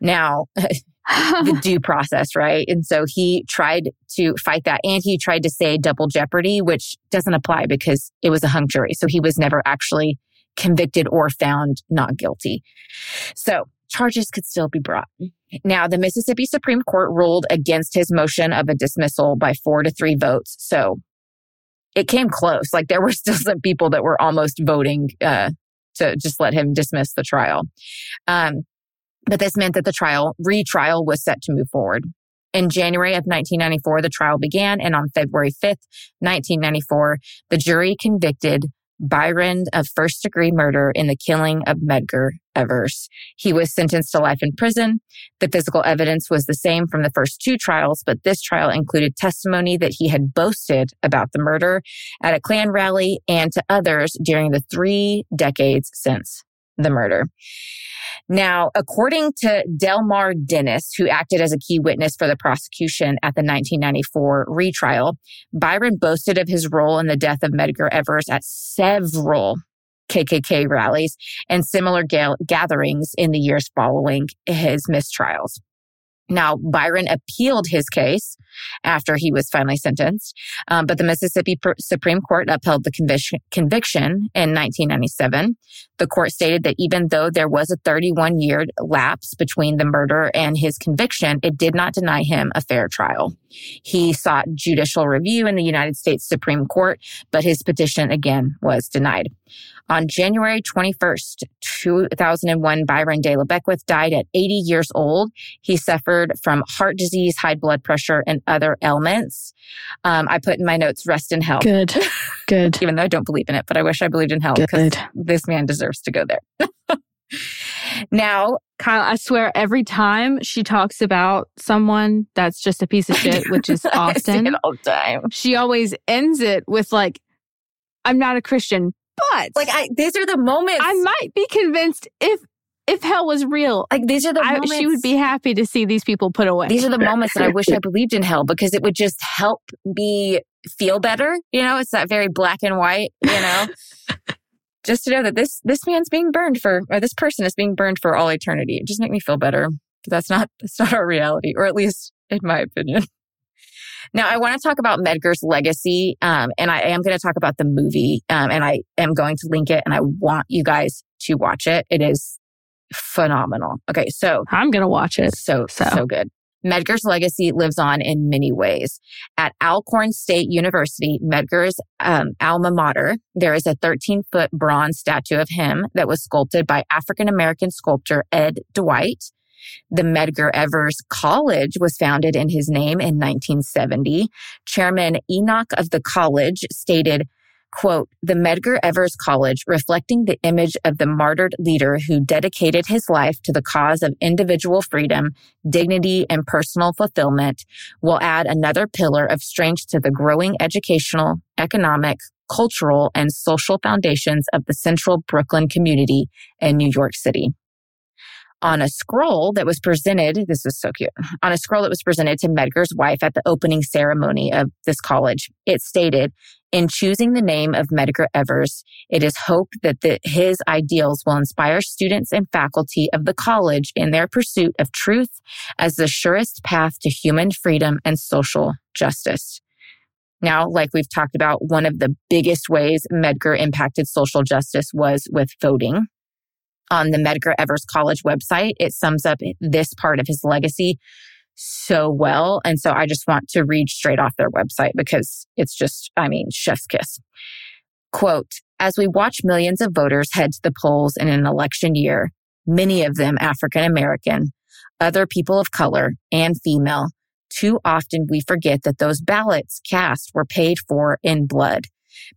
Now, *laughs* the *laughs* due process, right? And so he tried to fight that and he tried to say double jeopardy, which doesn't apply because it was a hung jury. So he was never actually convicted or found not guilty. So charges could still be brought. Now, the Mississippi Supreme Court ruled against his motion of a dismissal by four to three votes. So it came close. Like there were *laughs* still some people that were almost voting, uh, to just let him dismiss the trial. Um, but this meant that the trial, retrial was set to move forward. In January of 1994, the trial began, and on February 5th, 1994, the jury convicted Byron of first degree murder in the killing of Medgar Evers. He was sentenced to life in prison. The physical evidence was the same from the first two trials, but this trial included testimony that he had boasted about the murder at a Klan rally and to others during the three decades since the murder. Now, according to Delmar Dennis, who acted as a key witness for the prosecution at the 1994 retrial, Byron boasted of his role in the death of Medgar Evers at several KKK rallies and similar ga- gatherings in the years following his mistrials. Now, Byron appealed his case after he was finally sentenced, um, but the Mississippi Supreme Court upheld the conviction, in 1997. The court stated that even though there was a 31 year lapse between the murder and his conviction, it did not deny him a fair trial. He sought judicial review in the United States Supreme Court, but his petition again was denied. On January 21st, 2001, Byron De La Beckwith died at 80 years old. He suffered from heart disease, high blood pressure, and other ailments. Um, I put in my notes, rest in hell. Good. Good. *laughs* Even though I don't believe in it, but I wish I believed in hell because this man deserves to go there. *laughs* now, Kyle, I swear every time she talks about someone that's just a piece of *laughs* shit, which is often all the time, she always ends it with like, I'm not a Christian, but like I, these are the moments I might be convinced if if hell was real, like these are the I, moments she would be happy to see these people put away. These are the moments that I wish I *laughs* believed in hell because it would just help me feel better. You know, it's that very black and white. You know, *laughs* just to know that this this man's being burned for, or this person is being burned for all eternity. It just make me feel better. But That's not that's not our reality, or at least in my opinion. Now, I want to talk about Medgar's legacy, um, and I am going to talk about the movie, um, and I am going to link it, and I want you guys to watch it. It is phenomenal. Okay, so I'm going to watch it. So, so, so good. Medgar's legacy lives on in many ways. At Alcorn State University, Medgar's um, alma mater, there is a 13 foot bronze statue of him that was sculpted by African American sculptor Ed Dwight. The Medgar Evers College was founded in his name in 1970. Chairman Enoch of the college stated, quote, the Medgar Evers College, reflecting the image of the martyred leader who dedicated his life to the cause of individual freedom, dignity, and personal fulfillment, will add another pillar of strength to the growing educational, economic, cultural, and social foundations of the central Brooklyn community in New York City on a scroll that was presented. This is so cute. On a scroll that was presented to Medgar's wife at the opening ceremony of this college, it stated, in choosing the name of Medgar Evers, it is hoped that the, his ideals will inspire students and faculty of the college in their pursuit of truth as the surest path to human freedom and social justice. Now, like we've talked about, one of the biggest ways Medgar impacted social justice was with voting on the Medgar Evers College website. It sums up this part of his legacy so well. And so I just want to read straight off their website because it's just, I mean, chef's kiss. Quote, as we watch millions of voters head to the polls in an election year, many of them African American, other people of color and female, too often we forget that those ballots cast were paid for in blood.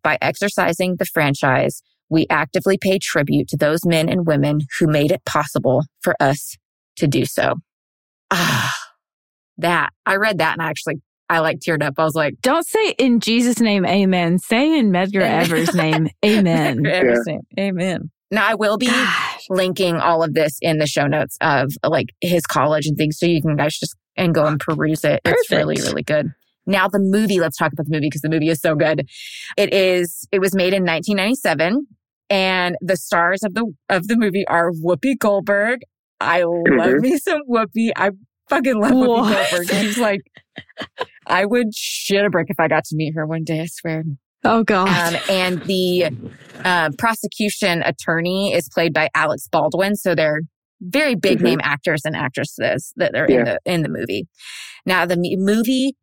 By exercising the franchise, we actively pay tribute to those men and women who made it possible for us to do so. Ah, that I read that and I actually I like teared up. I was like, Don't say in Jesus' name, amen. Say in Medgar *laughs* Evers' name, amen. Medgar Evers' name, amen. Now I will be Gosh. linking all of this in the show notes of like his college and things, so you can guys just and go and peruse it. It's really really good. Now the movie. Let's talk about the movie because the movie is so good. It is. It was made in 1997, and the stars of the of the movie are Whoopi Goldberg. I love Mhm. me some Whoopi. I fucking love Whoopi Goldberg. She's like, I would shit a brick if I got to meet her one day. I swear. Oh God. Um, and the uh, prosecution attorney is played by Alex Baldwin. So they're very big Mhm. name actors and actresses that are in the in the movie. Now the m- movie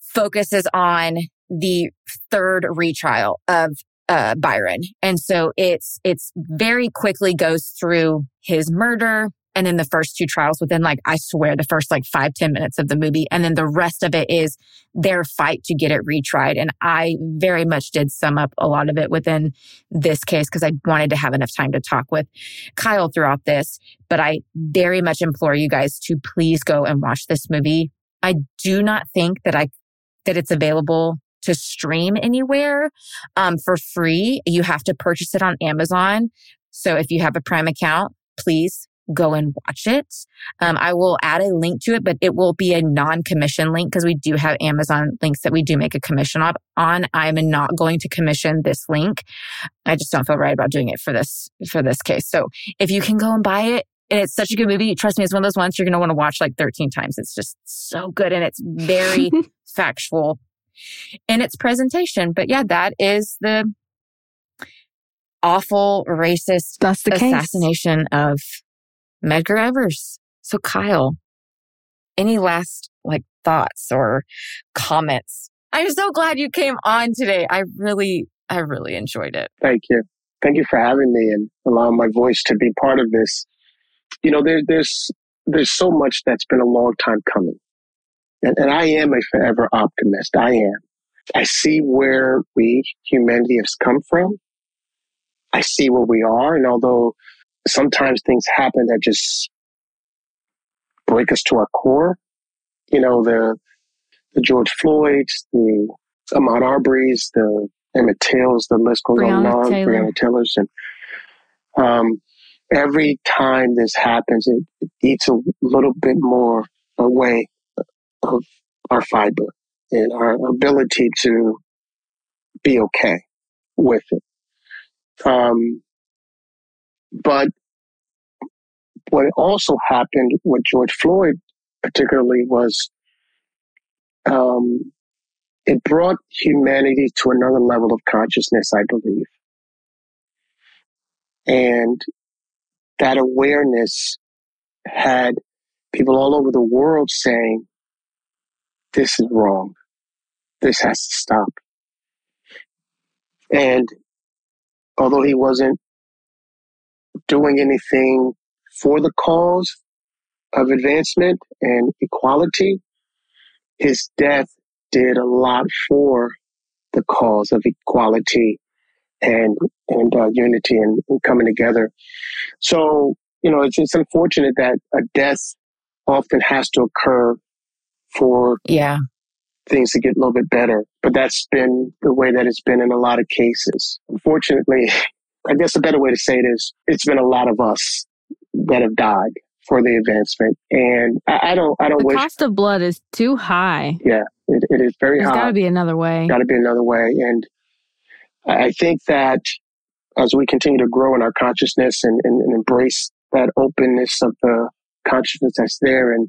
focuses on the third retrial of uh, Byron, and so it's it's very quickly goes through his murder. And then the first two trials within like, I swear the first like five ten minutes of the movie. And then the rest of it is their fight to get it retried. And I very much did sum up a lot of it within this case because I wanted to have enough time to talk with Kyle throughout this. But I very much implore you guys to please go and watch this movie. I do not think that I, that it's available to stream anywhere, um, for free. You have to purchase it on Amazon. So if you have a Prime account, please go and watch it. Um, I will add a link to it, but it will be a non-commission link because we do have Amazon links that we do make a commission op- on. I'm not going to commission this link. I just don't feel right about doing it for this, for this case. So if you can go and buy it, and it's such a good movie. Trust me, it's one of those ones you're going to want to watch like 13 times. It's just so good. And it's very *laughs* factual in its presentation. But yeah, that is the awful racist That's the case. assassination of Medgar Evers. So Kyle, any last like thoughts or comments? I'm so glad you came on today. I really, I really enjoyed it. Thank you. Thank you for having me and allowing my voice to be part of this. You know, there, there's there's so much that's been a long time coming, and, and I am a forever optimist. I am. I see where we humanity has come from. I see where we are, and although sometimes things happen that just break us to our core, you know, the the George Floyds, the Ahmaud Arbery's, the Emmett Till's, the list goes on and on. Breonna Taylor's, and um, every time this happens, it, it eats a little bit more away of our fiber and our ability to be okay with it. Um, but what also happened with George Floyd, particularly, was um, it brought humanity to another level of consciousness, I believe. And that awareness had people all over the world saying, this is wrong. This has to stop. And although he wasn't doing anything for the cause of advancement and equality, his death did a lot for the cause of equality and and uh, unity and, and, coming together. So you know, it's it's unfortunate that a death often has to occur for yeah things to get a little bit better. But that's been the way that it's been in a lot of cases. Unfortunately, *laughs* I guess a better way to say it is it's been a lot of us that have died for the advancement. And I, I don't, I don't the wish. The cost of blood is too high. Yeah, it, it is very There's high. There's got to be another way. Got to be another way. And I think that as we continue to grow in our consciousness and, and, and embrace that openness of the consciousness that's there, and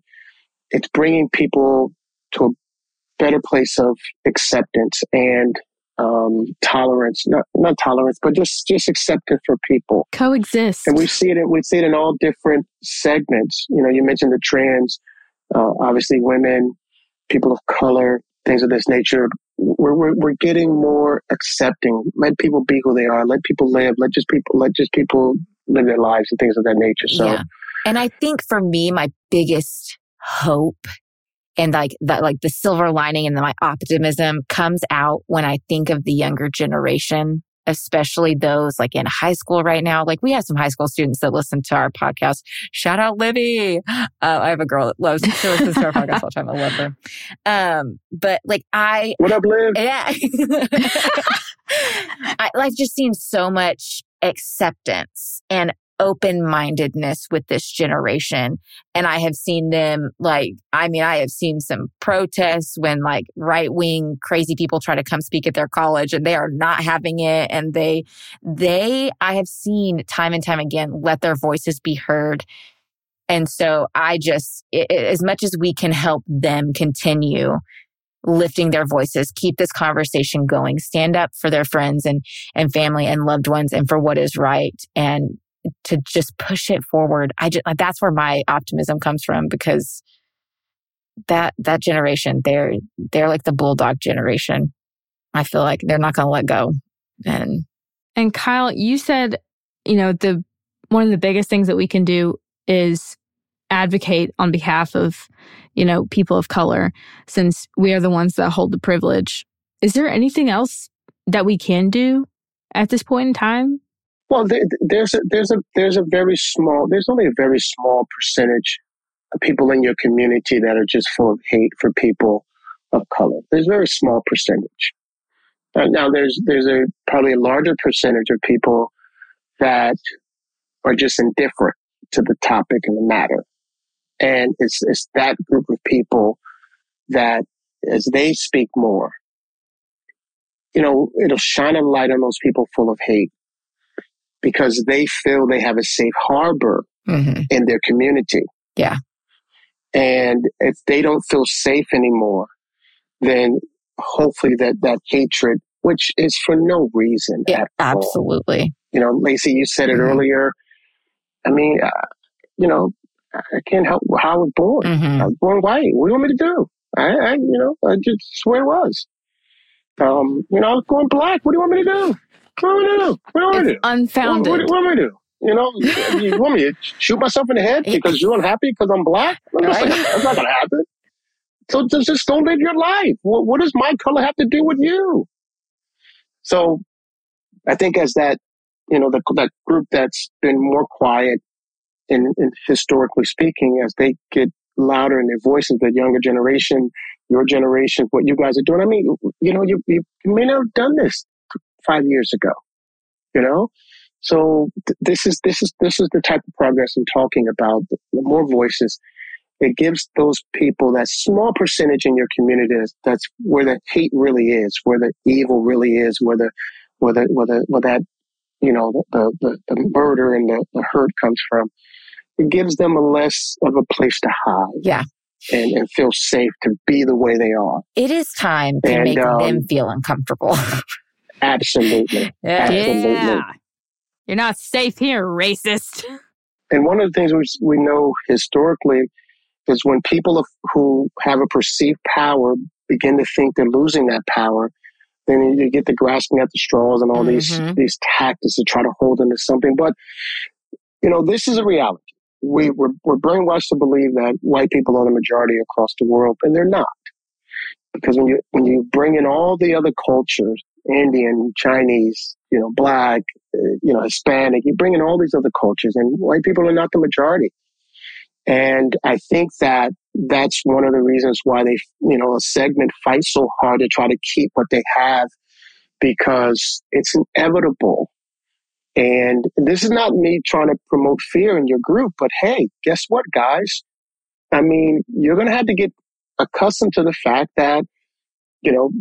it's bringing people to a better place of acceptance and um, tolerance, not not tolerance, but just just acceptance for people. Coexist. And we see it. In, we see it in all different segments. You know, you mentioned the trans, uh, obviously women, people of color, things of this nature. We're, we're we're getting more accepting. Let people be who they are. Let people live. Let just people let just people live their lives and things of that nature. So, yeah. and I think for me, my biggest hope. And like that like the silver lining and my optimism comes out when i think of the younger generation especially those like in high school right now. Like we have some high school students that listen to our podcast. Shout out libby. Uh, i have a girl that loves she listens to our podcast all the time. I love her. Um but like i what up liv? Yeah. *laughs* I, life just seems so much acceptance and open mindedness with this generation. And I have seen them like, I mean, I have seen some protests when like right wing crazy people try to come speak at their college and they are not having it. And they, they, I have seen time and time again, let their voices be heard. And so I just, it, as much as we can help them continue lifting their voices, keep this conversation going, stand up for their friends and, and family and loved ones and for what is right. And to just push it forward. I just, that's where my optimism comes from because that, that generation, they're, they're like the bulldog generation. I feel like they're not going to let go. And, and Kyle, you said, you know, the, one of the biggest things that we can do is advocate on behalf of, you know, people of color since we are the ones that hold the privilege. Is there anything else that we can do at this point in time? Well, there, there's a there's a there's a very small there's only a very small percentage of people in your community that are just full of hate for people of color. There's a very small percentage. Now there's there's a probably a larger percentage of people that are just indifferent to the topic and the matter, and it's it's that group of people that as they speak more, you know, it'll shine a light on those people full of hate because they feel they have a safe harbor mm-hmm. in their community. Yeah. And if they don't feel safe anymore, then hopefully that, that hatred, which is for no reason. Yeah, absolutely. All. You know, Lacey, you said it mm-hmm. earlier. I mean, uh, you know, I can't help how I was born. Mm-hmm. I was born white. What do you want me to do? I, I you know, I just swear it was. Um, you know, I was born black. What do you want me to do? What do I do? What do I do? Unfounded. What, what, what, do I do? You know, *laughs* you want me to shoot myself in the head because you're unhappy because I'm black? Right. That's not going to happen. So just, just don't live your life. What, what does my color have to do with you? So I think as that, you know, the, that group that's been more quiet in, in historically speaking, as they get louder in their voices, the younger generation, your generation, what you guys are doing. I mean, you know, you, you may not have done this five years ago, you know? So th- this is, this is, this is the type of progress I'm talking about. The, the more voices, it gives those people that small percentage in your community that's, that's where the hate really is, where the evil really is, where the, where the, where the, where that, you know, the, the, the murder and the, the hurt comes from. It gives them a less of a place to hide. Yeah. And, and feel safe to be the way they are. It is time to and, make um, them feel uncomfortable. *laughs* Absolutely. Yeah. Absolutely. Yeah. You're not safe here, racist. *laughs* And one of the things we, we know historically is when people who have a perceived power begin to think they're losing that power, then you get the grasping at the straws and all mm-hmm. these these tactics to try to hold into something. But you know, this is a reality. We we're, we're brainwashed to believe that white people are the majority across the world, and they're not. because when you when you bring in all the other cultures, Indian, Chinese, you know, black, uh, you know, Hispanic, you bring in all these other cultures, and white people are not the majority. And I think that that's one of the reasons why they, you know, a segment fights so hard to try to keep what they have because it's inevitable. And this is not me trying to promote fear in your group, but hey, guess what, guys? I mean, you're going to have to get accustomed to the fact that, you know,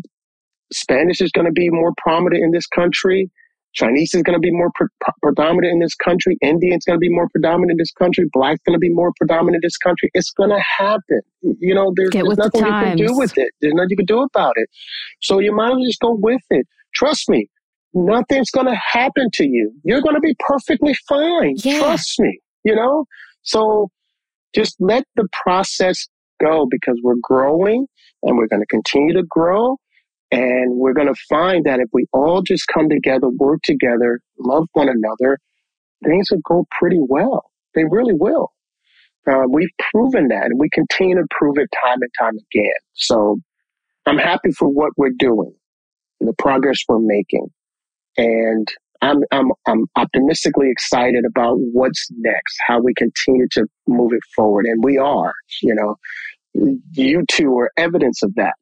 Spanish is going to be more prominent in this country. Chinese is going to be more pre- predominant in this country. Indian is going to be more predominant in this country. Black is going to be more predominant in this country. It's going to happen. You know, there's, there's nothing the you can do with it. There's nothing you can do about it. So you might as well just go with it. Trust me, nothing's going to happen to you. You're going to be perfectly fine. Yeah. Trust me. You know, so just let the process go because we're growing and we're going to continue to grow. And we're going to find that if we all just come together, work together, love one another, things will go pretty well. They really will. Uh, we've proven that and we continue to prove it time and time again. So I'm happy for what we're doing the progress we're making. And I'm, I'm, I'm optimistically excited about what's next, how we continue to move it forward. And we are, you know, you two are evidence of that.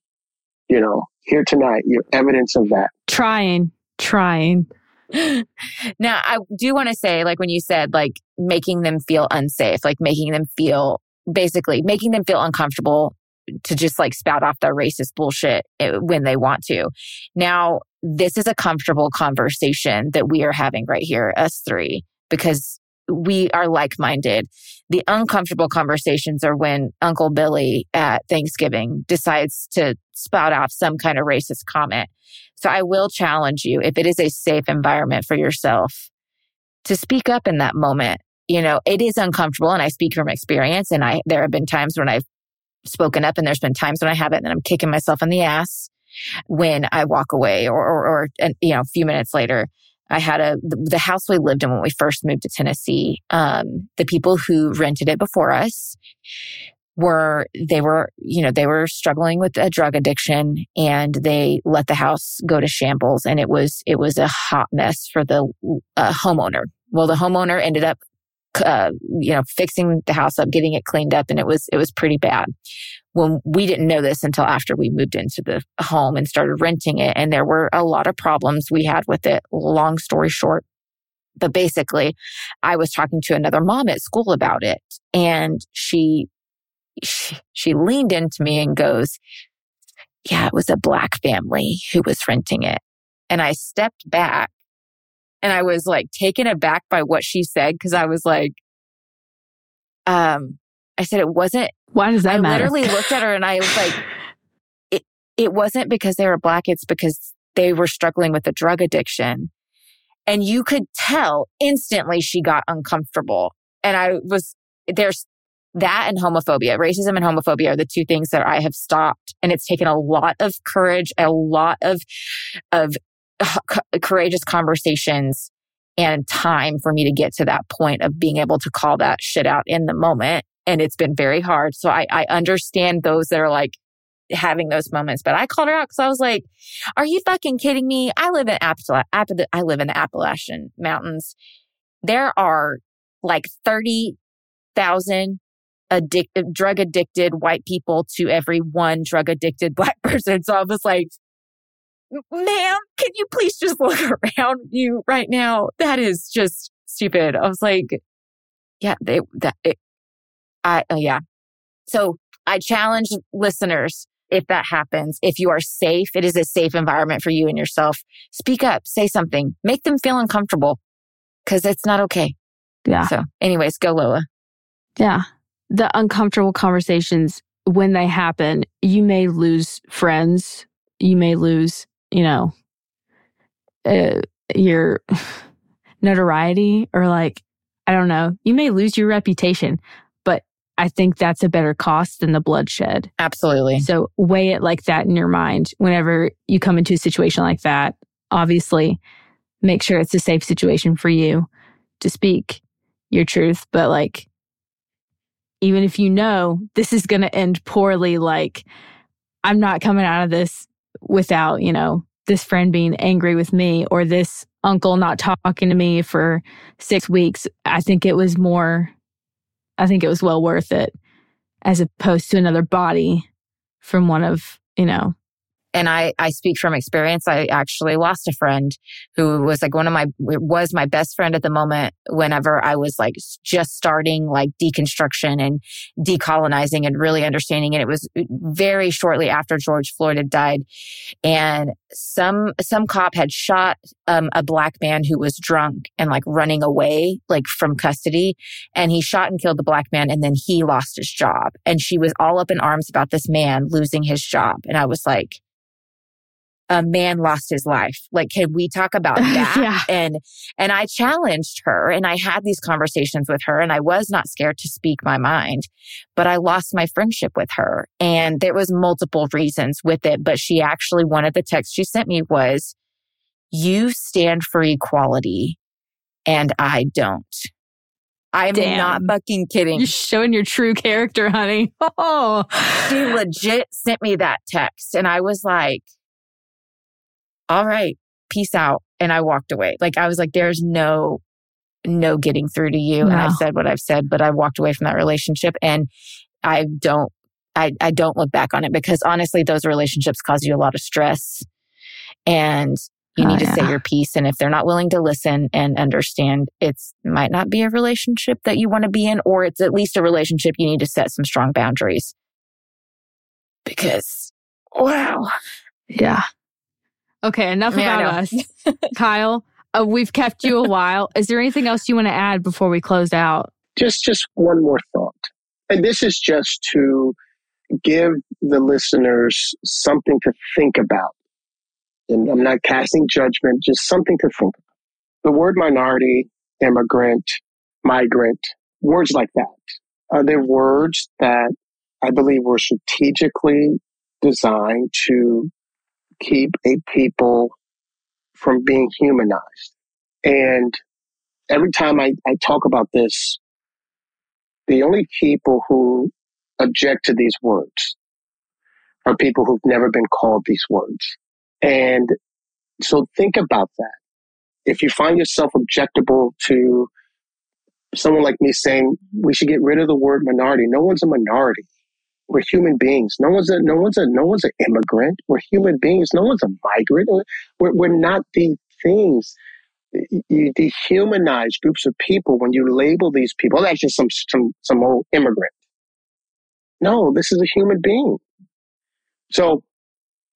You know, here tonight, you're evidence of that. Trying, trying. *gasps* now, I do want to say, like when you said, like making them feel unsafe, like making them feel basically making them feel uncomfortable to just like spout off their racist bullshit eh, when they want to. Now, this is a comfortable conversation that we are having right here, us three, because we are like minded. The uncomfortable conversations are when Uncle Billy at Thanksgiving decides to spout off some kind of racist comment. So I will challenge you, if it is a safe environment for yourself, to speak up in that moment. You know, it is uncomfortable and I speak from experience and I, there have been times when I've spoken up and there's been times when I haven't and I'm kicking myself in the ass when I walk away or, or, or you know, a few minutes later. I had a, the, house we lived in when we first moved to Tennessee. Um, the people who rented it before us were, they were, you know, they were struggling with a drug addiction and they let the house go to shambles and it was, it was a hot mess for the uh, homeowner. Well, the homeowner ended up uh, you know, fixing the house up, getting it cleaned up, and it was it was pretty bad. When we didn't know this until after we moved into the home and started renting it, and there were a lot of problems we had with it. Long story short, but basically, I was talking to another mom at school about it, and she she, she leaned into me and goes, "Yeah, it was a black family who was renting it," and I stepped back and I was like taken aback by what she said because I was like, um, I said it wasn't. Why does that I matter? literally looked at her and I was like, *laughs* it, it wasn't because they were black. It's because they were struggling with a drug addiction. And you could tell instantly she got uncomfortable. And I was, there's that and homophobia. Racism and homophobia are the two things that I have stopped. And it's taken a lot of courage, a lot of, of courageous conversations and time for me to get to that point of being able to call that shit out in the moment. And it's been very hard. So I, I understand those that are like having those moments, but I called her out because I was like, are you fucking kidding me? I live in Appala- App- I live in the Appalachian mountains. There are like 30,000 addicted, drug addicted white people to every one drug addicted black *laughs* person. So I was like, ma'am, can you please just look *laughs* around you right now? That is just stupid. I was like, yeah, they, that, it, I, uh, yeah. So I challenge listeners if that happens, if you are safe, it is a safe environment for you and yourself. Speak up, say something, make them feel uncomfortable because it's not okay. Yeah. So, anyways, go Lola. Yeah. The uncomfortable conversations, when they happen, you may lose friends, you may lose you know, uh, your *sighs* notoriety or like, I don't know, you may lose your reputation, I think that's a better cost than the bloodshed. Absolutely. So weigh it like that in your mind whenever you come into a situation like that. Obviously, make sure it's a safe situation for you to speak your truth, but like, even if you know this is going to end poorly, like, I'm not coming out of this without, you know, this friend being angry with me or this uncle not talking to me for six weeks. I think it was more, I think it was well worth it as opposed to another body from one of, you know, and I, I speak from experience. I actually lost a friend who was like one of my, was my best friend at the moment whenever I was like just starting like deconstruction and decolonizing and really understanding. And it was very shortly after George Floyd had died. And some, some cop had shot um, a black man who was drunk and like running away, like from custody. And he shot and killed the black man. And then he lost his job. And she was all up in arms about this man losing his job. And I was like, a man lost his life. Like, can we talk about *laughs* that? yeah. And, and I challenged her and I had these conversations with her and I was not scared to speak my mind, but I lost my friendship with her. And there was multiple reasons with it, but she actually, one of the texts she sent me was, you stand for equality and I don't. I'm Damn. not fucking kidding. You're showing your true character, honey. Oh, *laughs* She legit sent me that text and I was like, all right, peace out. And I walked away. Like I was like, there's no, no getting through to you. And I've said what I've said, but I walked away from that relationship and I don't, I, I don't look back on it because honestly, those relationships cause you a lot of stress and you Oh, need to say your piece. And if they're not willing to listen and understand, it's might not be a relationship that you want to be in, or it's at least a relationship you need to set some strong boundaries. Because wow. yeah. Okay, enough Yeah, I about us. *laughs* Kyle, uh, we've kept you a while. Is there anything else you want to add before we close out? just just one more thought and this is just to give the listeners something to think about and i'm not casting judgment just something to think about the word minority immigrant migrant words like that are they words that i believe were strategically designed to keep a people from being humanized and every time i, I talk about this the only people who object to these words are people who've never been called these words. And so think about that. If you find yourself objectable to someone like me saying we should get rid of the word minority, no one's a minority. We're human beings. No one's a no one's a no one's an immigrant. We're human beings. No one's a migrant. We're, we're not these things you dehumanize groups of people when you label these people. Oh, that's just some some some old immigrant. No, this is a human being. So,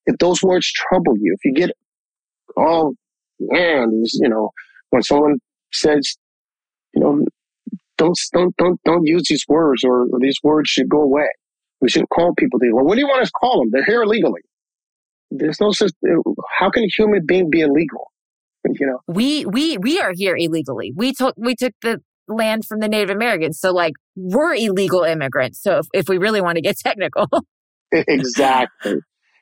if those words trouble you, if you get, all man, you know, when someone says, you know, don't don't don't don't use these words or, or these words should go away. We shouldn't call people these. Well, what do you want us to call them? They're here illegally. There's no such. How can a human being be illegal? You know. we we we are here illegally. We took we took the land from the Native Americans, so like we're illegal immigrants. So if, if we really want to get *laughs* technical, exactly.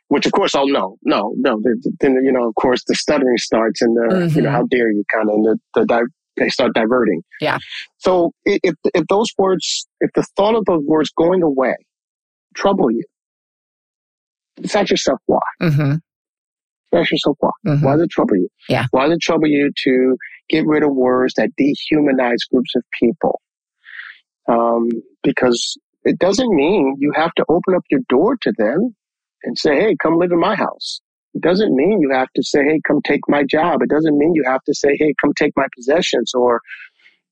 Which of course I'll no, no, no. Then you know, of course, the stuttering starts, and the you know, Mhm. how dare you, kind of, and the, the di- they start diverting. Yeah. So if if those words, if the thought of those words going away trouble you, just ask yourself why. mm-hmm. Ask yourself why. Mhm. Why does it trouble you? Yeah. Why does it trouble you to get rid of words that dehumanize groups of people? Um, because it doesn't mean you have to open up your door to them and say, hey, come live in my house. It doesn't mean you have to say, hey, come take my job. It doesn't mean you have to say, hey, come take my possessions or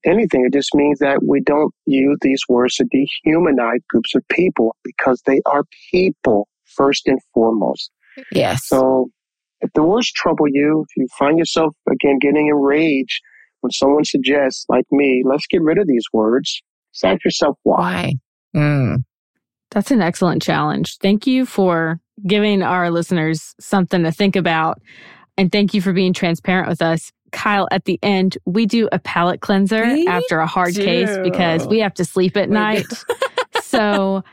anything. It just means that we don't use these words to dehumanize groups of people because they are people first and foremost. yes, So if the words trouble you, if you find yourself again getting enraged when someone suggests, like me, let's get rid of these words, just ask yourself why. why? Mm. That's an excellent challenge. Thank you for giving our listeners something to think about. And thank you for being transparent with us. Kyle, at the end, we do a palate cleanser We after a hard case because we have to sleep at We night. *laughs* so,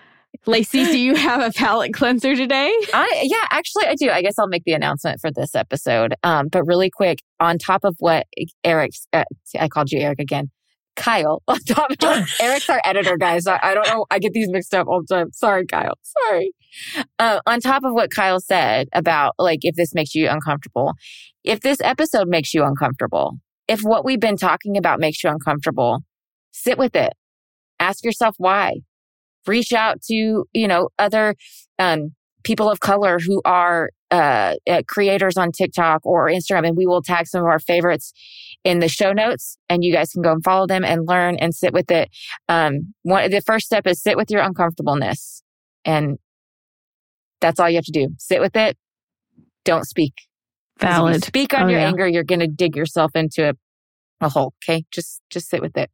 Lacey, do you have a palate cleanser today? I yeah, actually I do. I guess I'll make the announcement for this episode. Um, but really quick, on top of what Eric, uh, I called you Eric again. Kyle on top of Eric's our editor, guys. I, I, don't know. I get these mixed up all the time. Sorry, Kyle. Sorry. Uh, on top of what Kyle said about like if this makes you uncomfortable, if this episode makes you uncomfortable, if what we've been talking about makes you uncomfortable, sit with it. Ask yourself why. Reach out to, you know, other um, people of color who are uh, uh, creators on TikTok or Instagram, and we will tag some of our favorites in the show notes, and you guys can go and follow them and learn and sit with it. Um, one, the first step is sit with your uncomfortableness, and that's all you have to do. Sit with it. Don't speak. Valid. speak on Oh, your yeah. anger, you're going to dig yourself into a, a hole. Okay. Just, just sit with it.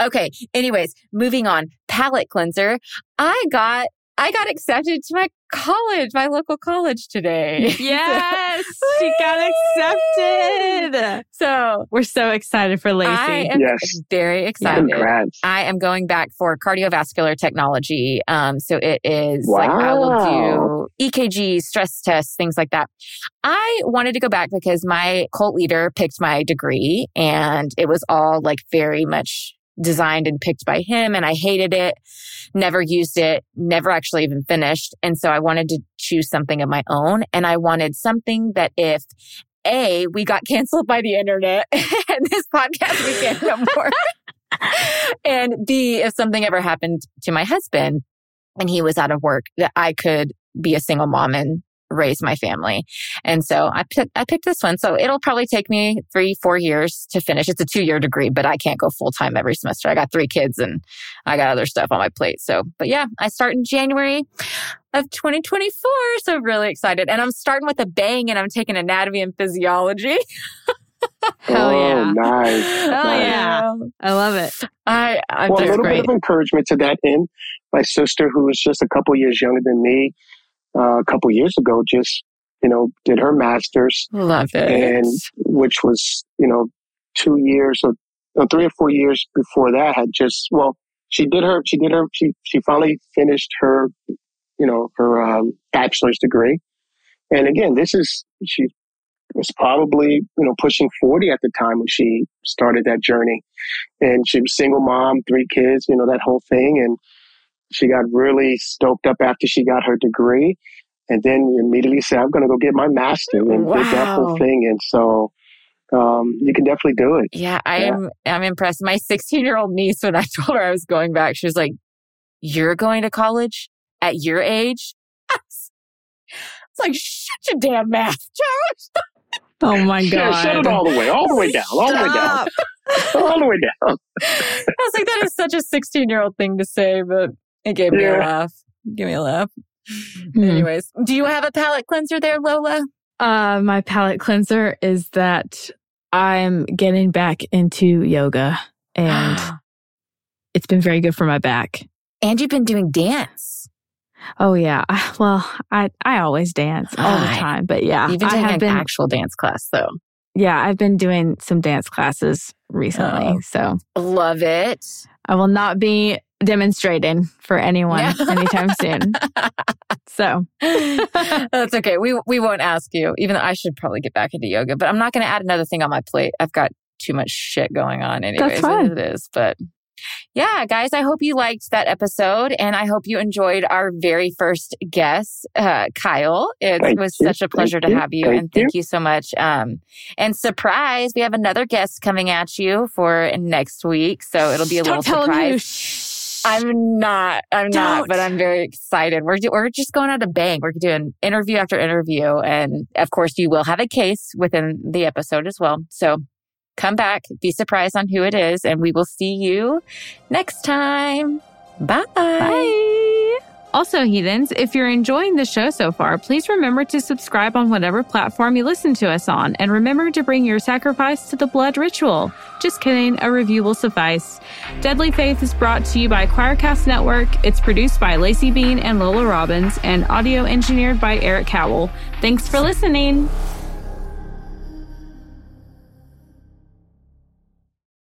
Okay. Anyways, moving on. Palette cleanser. I got, I got accepted to my college, my local college today. *laughs* Yes, *laughs* she got accepted. So We're so excited for Lacey. I am Yes. very excited. Congrats. I am going back for cardiovascular technology. Um, so it is like I will do EKG, stress tests, things like that. I wanted to go back because my cult leader picked my degree and it was all like very much designed and picked by him and I hated it, never used it, never actually even finished. And so I wanted to choose something of my own and I wanted something that if a, we got canceled by the internet *laughs* and this podcast we can't no more. and B, if something ever happened to my husband and he was out of work, that I could be a single mom and raise my family. And so I picked, I picked this one. So it'll probably take me three, four years to finish. It's a two year degree, but I can't go full time every semester. I got three kids and I got other stuff on my plate. So, but yeah, I start in January of 2024. So I'm really excited. And I'm starting with a bang and I'm taking anatomy and physiology. *laughs* Hell oh, yeah. nice. Hell nice. yeah. I love it. I, I'm Well, a little great. bit of encouragement to that end. My sister, who was just a couple years younger than me, uh, a couple years ago, just you know, did her master's, love it. and which was you know two years or, or three or four years before that had just well, she did her she did her she she finally finished her you know her um, bachelor's degree, and again, this is she was probably you know pushing forty at the time when she started that journey and she was single mom, three kids, you know, that whole thing. And she got really stoked up after she got her degree and then immediately said, I'm going to go get my master and did that Wow. whole thing. And so, um, you can definitely do it. Yeah, I Yeah. am. I'm impressed. My 16 year old niece, when I *laughs* told her I was going back, she was like, "You're going to college at your age?" *laughs* It's like, shut your damn mouth, Charles. *laughs* Oh my Yeah, god. shut it all the way, all the way down, all the way down, all the way down. I was like, that is such a 16 year old thing to say, but it gave me a laugh. Give me a laugh. Hmm. Anyways, do you have a palate cleanser there, Lola? Uh, my palate cleanser is that I'm getting back into yoga and *gasps* it's been very good for my back. and you've been doing dance. Oh yeah. I, well, I I always dance all the time, but yeah, You've been I have an been actual dance class, though. yeah, I've been doing some dance classes recently. Oh. So Love it. I will not be demonstrating for anyone Yeah. *laughs* anytime soon. So *laughs* That's okay. We we won't ask you. Even though I should probably get back into yoga, but I'm not going to add another thing on my plate. I've got too much shit going on, anyways. fine. It is, but yeah, guys. I hope you liked that episode, and I hope you enjoyed our very first guest, uh, Kyle. It Thank was you. such a pleasure to you. have you, Thank and thank you so much. Um, and surprise, we have another guest coming at you for next week, so it'll be a don't little tell surprise. Him you. Shh. I'm not. I'm not. Don't. But I'm very excited. We're do- we're just going out a bang. We're doing interview after interview, and of course, you will have a case within the episode as well. So come back, be surprised on who it is, and we will see you next time. Bye. Bye. Also, heathens, if you're enjoying the show so far, please remember to subscribe on whatever platform you listen to us on, and remember to bring your sacrifice to the blood ritual. Just kidding, a review will suffice. Deadly Faith is brought to you by Choircast Network. It's produced by Lacey Bean and Lola Robbins, and audio engineered by Eric Cowell. Thanks for listening.